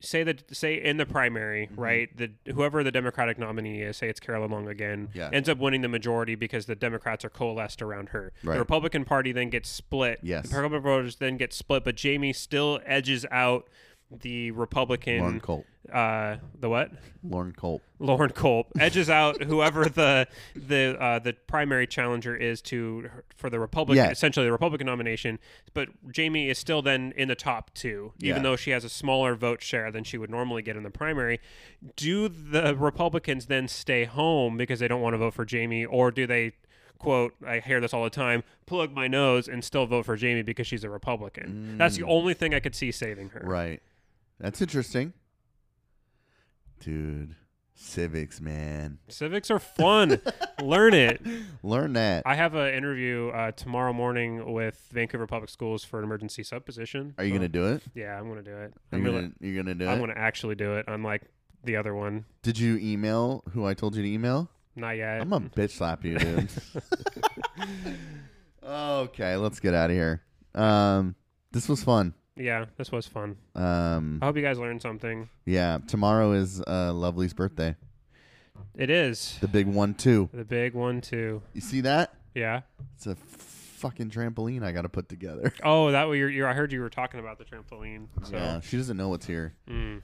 say that say in the primary, Mm-hmm. right? The whoever the Democratic nominee is, say it's Carolyn Long again, Yeah. ends up winning the majority because the Democrats are coalesced around her. Right. The Republican Party then gets split. Yes. The Republican voters then get split, but Jaime still edges out the Republican Loren Culp. uh the what? Loren Culp. Loren Culp edges out whoever the the uh, the primary challenger is to for the Republican Yeah. essentially the Republican nomination. But Jaime is still then in the top two, even Yeah. though she has a smaller vote share than she would normally get in the primary. Do the Republicans then stay home because they don't want to vote for Jaime, or do they? Quote, I hear this all the time. Plug my nose and still vote for Jaime because she's a Republican. That's the only thing I could see saving her. Mm. Right. That's interesting. Dude, civics, man. Civics are fun. Learn it. Learn that. I have an interview uh, tomorrow morning with Vancouver Public Schools for an emergency sub position. Are you So, gonna do it? Yeah, I'm gonna do it. Are I'm you gonna, gonna, you're gonna do I'm it? gonna actually do it. Unlike the other one, Did you email who I told you to email? not yet. I'm gonna bitch slap you, dude. okay, let's get out of here. Um, this was fun. Yeah, this was fun. Um, I hope you guys learned something. yeah, tomorrow is uh, Lovely's birthday. It is The big one two. the big one too. You see that? Yeah. It's a fucking trampoline I got to put together. Oh, that way you're, you're. I heard you were talking about the trampoline. So. Yeah, she doesn't know what's here. Mm.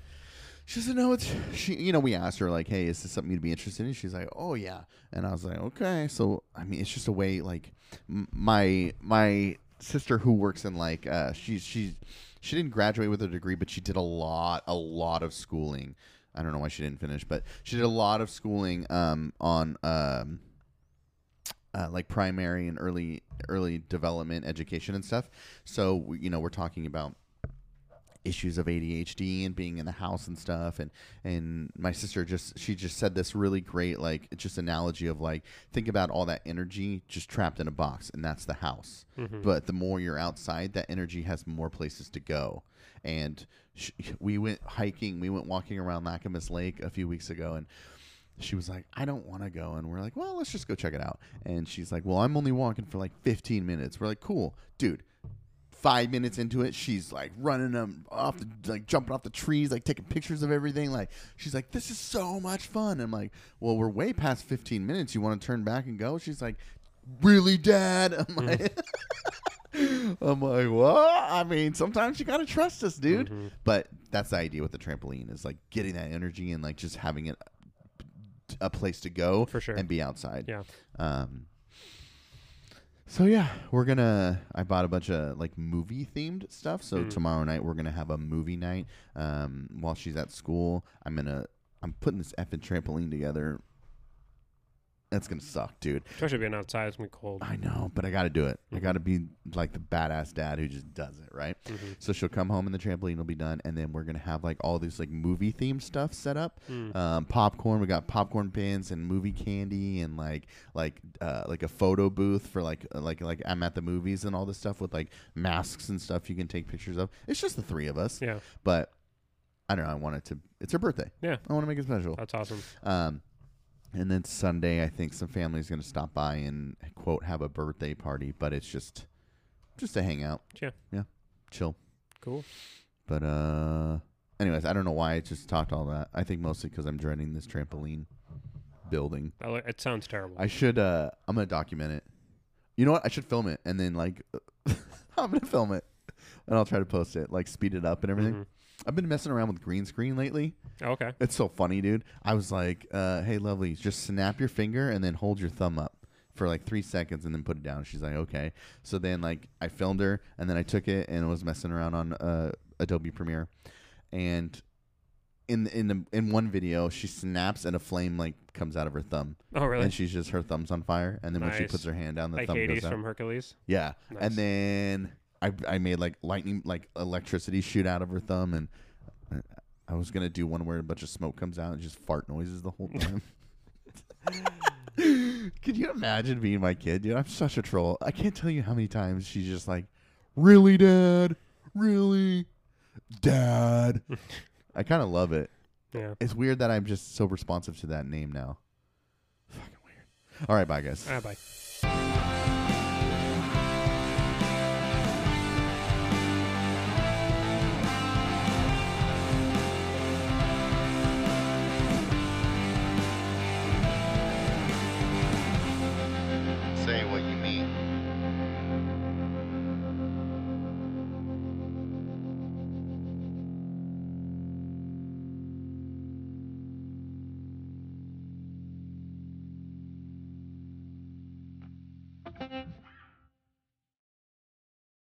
She doesn't know it's she. You know, we asked her like, "Hey, is this something you'd be interested in?" She's like, "Oh yeah," and I was like, "Okay." So I mean, it's just a way like m- my my sister who works in like uh she's she's she didn't graduate with a degree, but she did a lot a lot of schooling. I don't know why she didn't finish, but she did a lot of schooling um on um uh, like primary and early early development education and stuff. So you know, we're talking about issues of ADHD and being in the house and stuff and and my sister just she just said this really great like just analogy of like think about all that energy just trapped in a box and that's the house mm-hmm. but the more you're outside that energy has more places to go and sh- we went hiking we went walking around Lacamas Lake a few weeks ago and she was like, I don't want to go. And we're like, well, let's just go check it out. And she's like, well, I'm only walking for like 15 minutes. We're like, cool. Dude, five minutes into it, she's like running them off, the, like jumping off the trees, like taking pictures of everything. Like, she's like, this is so much fun. I'm like, well, we're way past 15 minutes. You want to turn back and go? She's like, really, Dad? I'm like, I'm like, what? I mean, sometimes you gotta trust us, dude. Mm-hmm. But that's the idea with the trampoline is like getting that energy and like just having it a place to go For sure. and be outside. Yeah. Um. So yeah, we're gonna. I bought a bunch of like movie themed stuff. So Mm. tomorrow night we're gonna have a movie night. Um, while she's at school, I'm gonna. I'm putting this effing trampoline together. That's gonna suck, dude. Especially being outside, it's gonna be cold. I know, but I got to do it. I Mhm. got to be like the badass dad who just does it, right? Mhm. So she'll come home and the trampoline will be done, and then we're gonna have like all this like movie themed stuff set up. Mm. Um, popcorn. We got popcorn pins and movie candy and like like uh, like a photo booth for like uh, like like I'm at the movies and all this stuff with like masks and stuff you can take pictures of. It's just the three of us, Yeah, but I don't know. I want it to. It's her birthday. Yeah. I want to make it special. that's awesome. Um, and then Sunday, I think some family's going to stop by and quote have a birthday party, but it's just just to hang out. Yeah. yeah, chill. Cool. But uh, anyways, I don't know why I just talked all that. I think mostly because I'm dreading this trampoline building. Li- It sounds terrible. I should. uh I'm gonna document it. You know what? I should film it and then like I'm gonna film it and I'll try to post it, like speed it up and everything. Mhm. I've been messing around with green screen lately. Okay. It's so funny, dude. I was like, uh, "Hey, lovely, just snap your finger and then hold your thumb up for like three seconds and then put it down." She's like, "Okay." So then, like, I filmed her and then I took it and was messing around on uh, Adobe Premiere, and in in the in one video, she snaps and a flame like comes out of her thumb, Oh, really? and she's just her thumb's on fire. And then when she puts her hand down, the like thumb Hades goes out. from Hercules. Yeah, Nice. and then I I made like lightning like electricity shoot out of her thumb, and uh, I was gonna do one where a bunch of smoke comes out and just fart noises the whole time. Could you imagine being my kid, dude? I'm such a troll. I can't tell you how many times she's just like, "Really, Dad? Really, Dad?" I kind of love it. Yeah. It's weird that I'm just so responsive to that name now. Fucking weird. All right, bye guys. Ah, bye.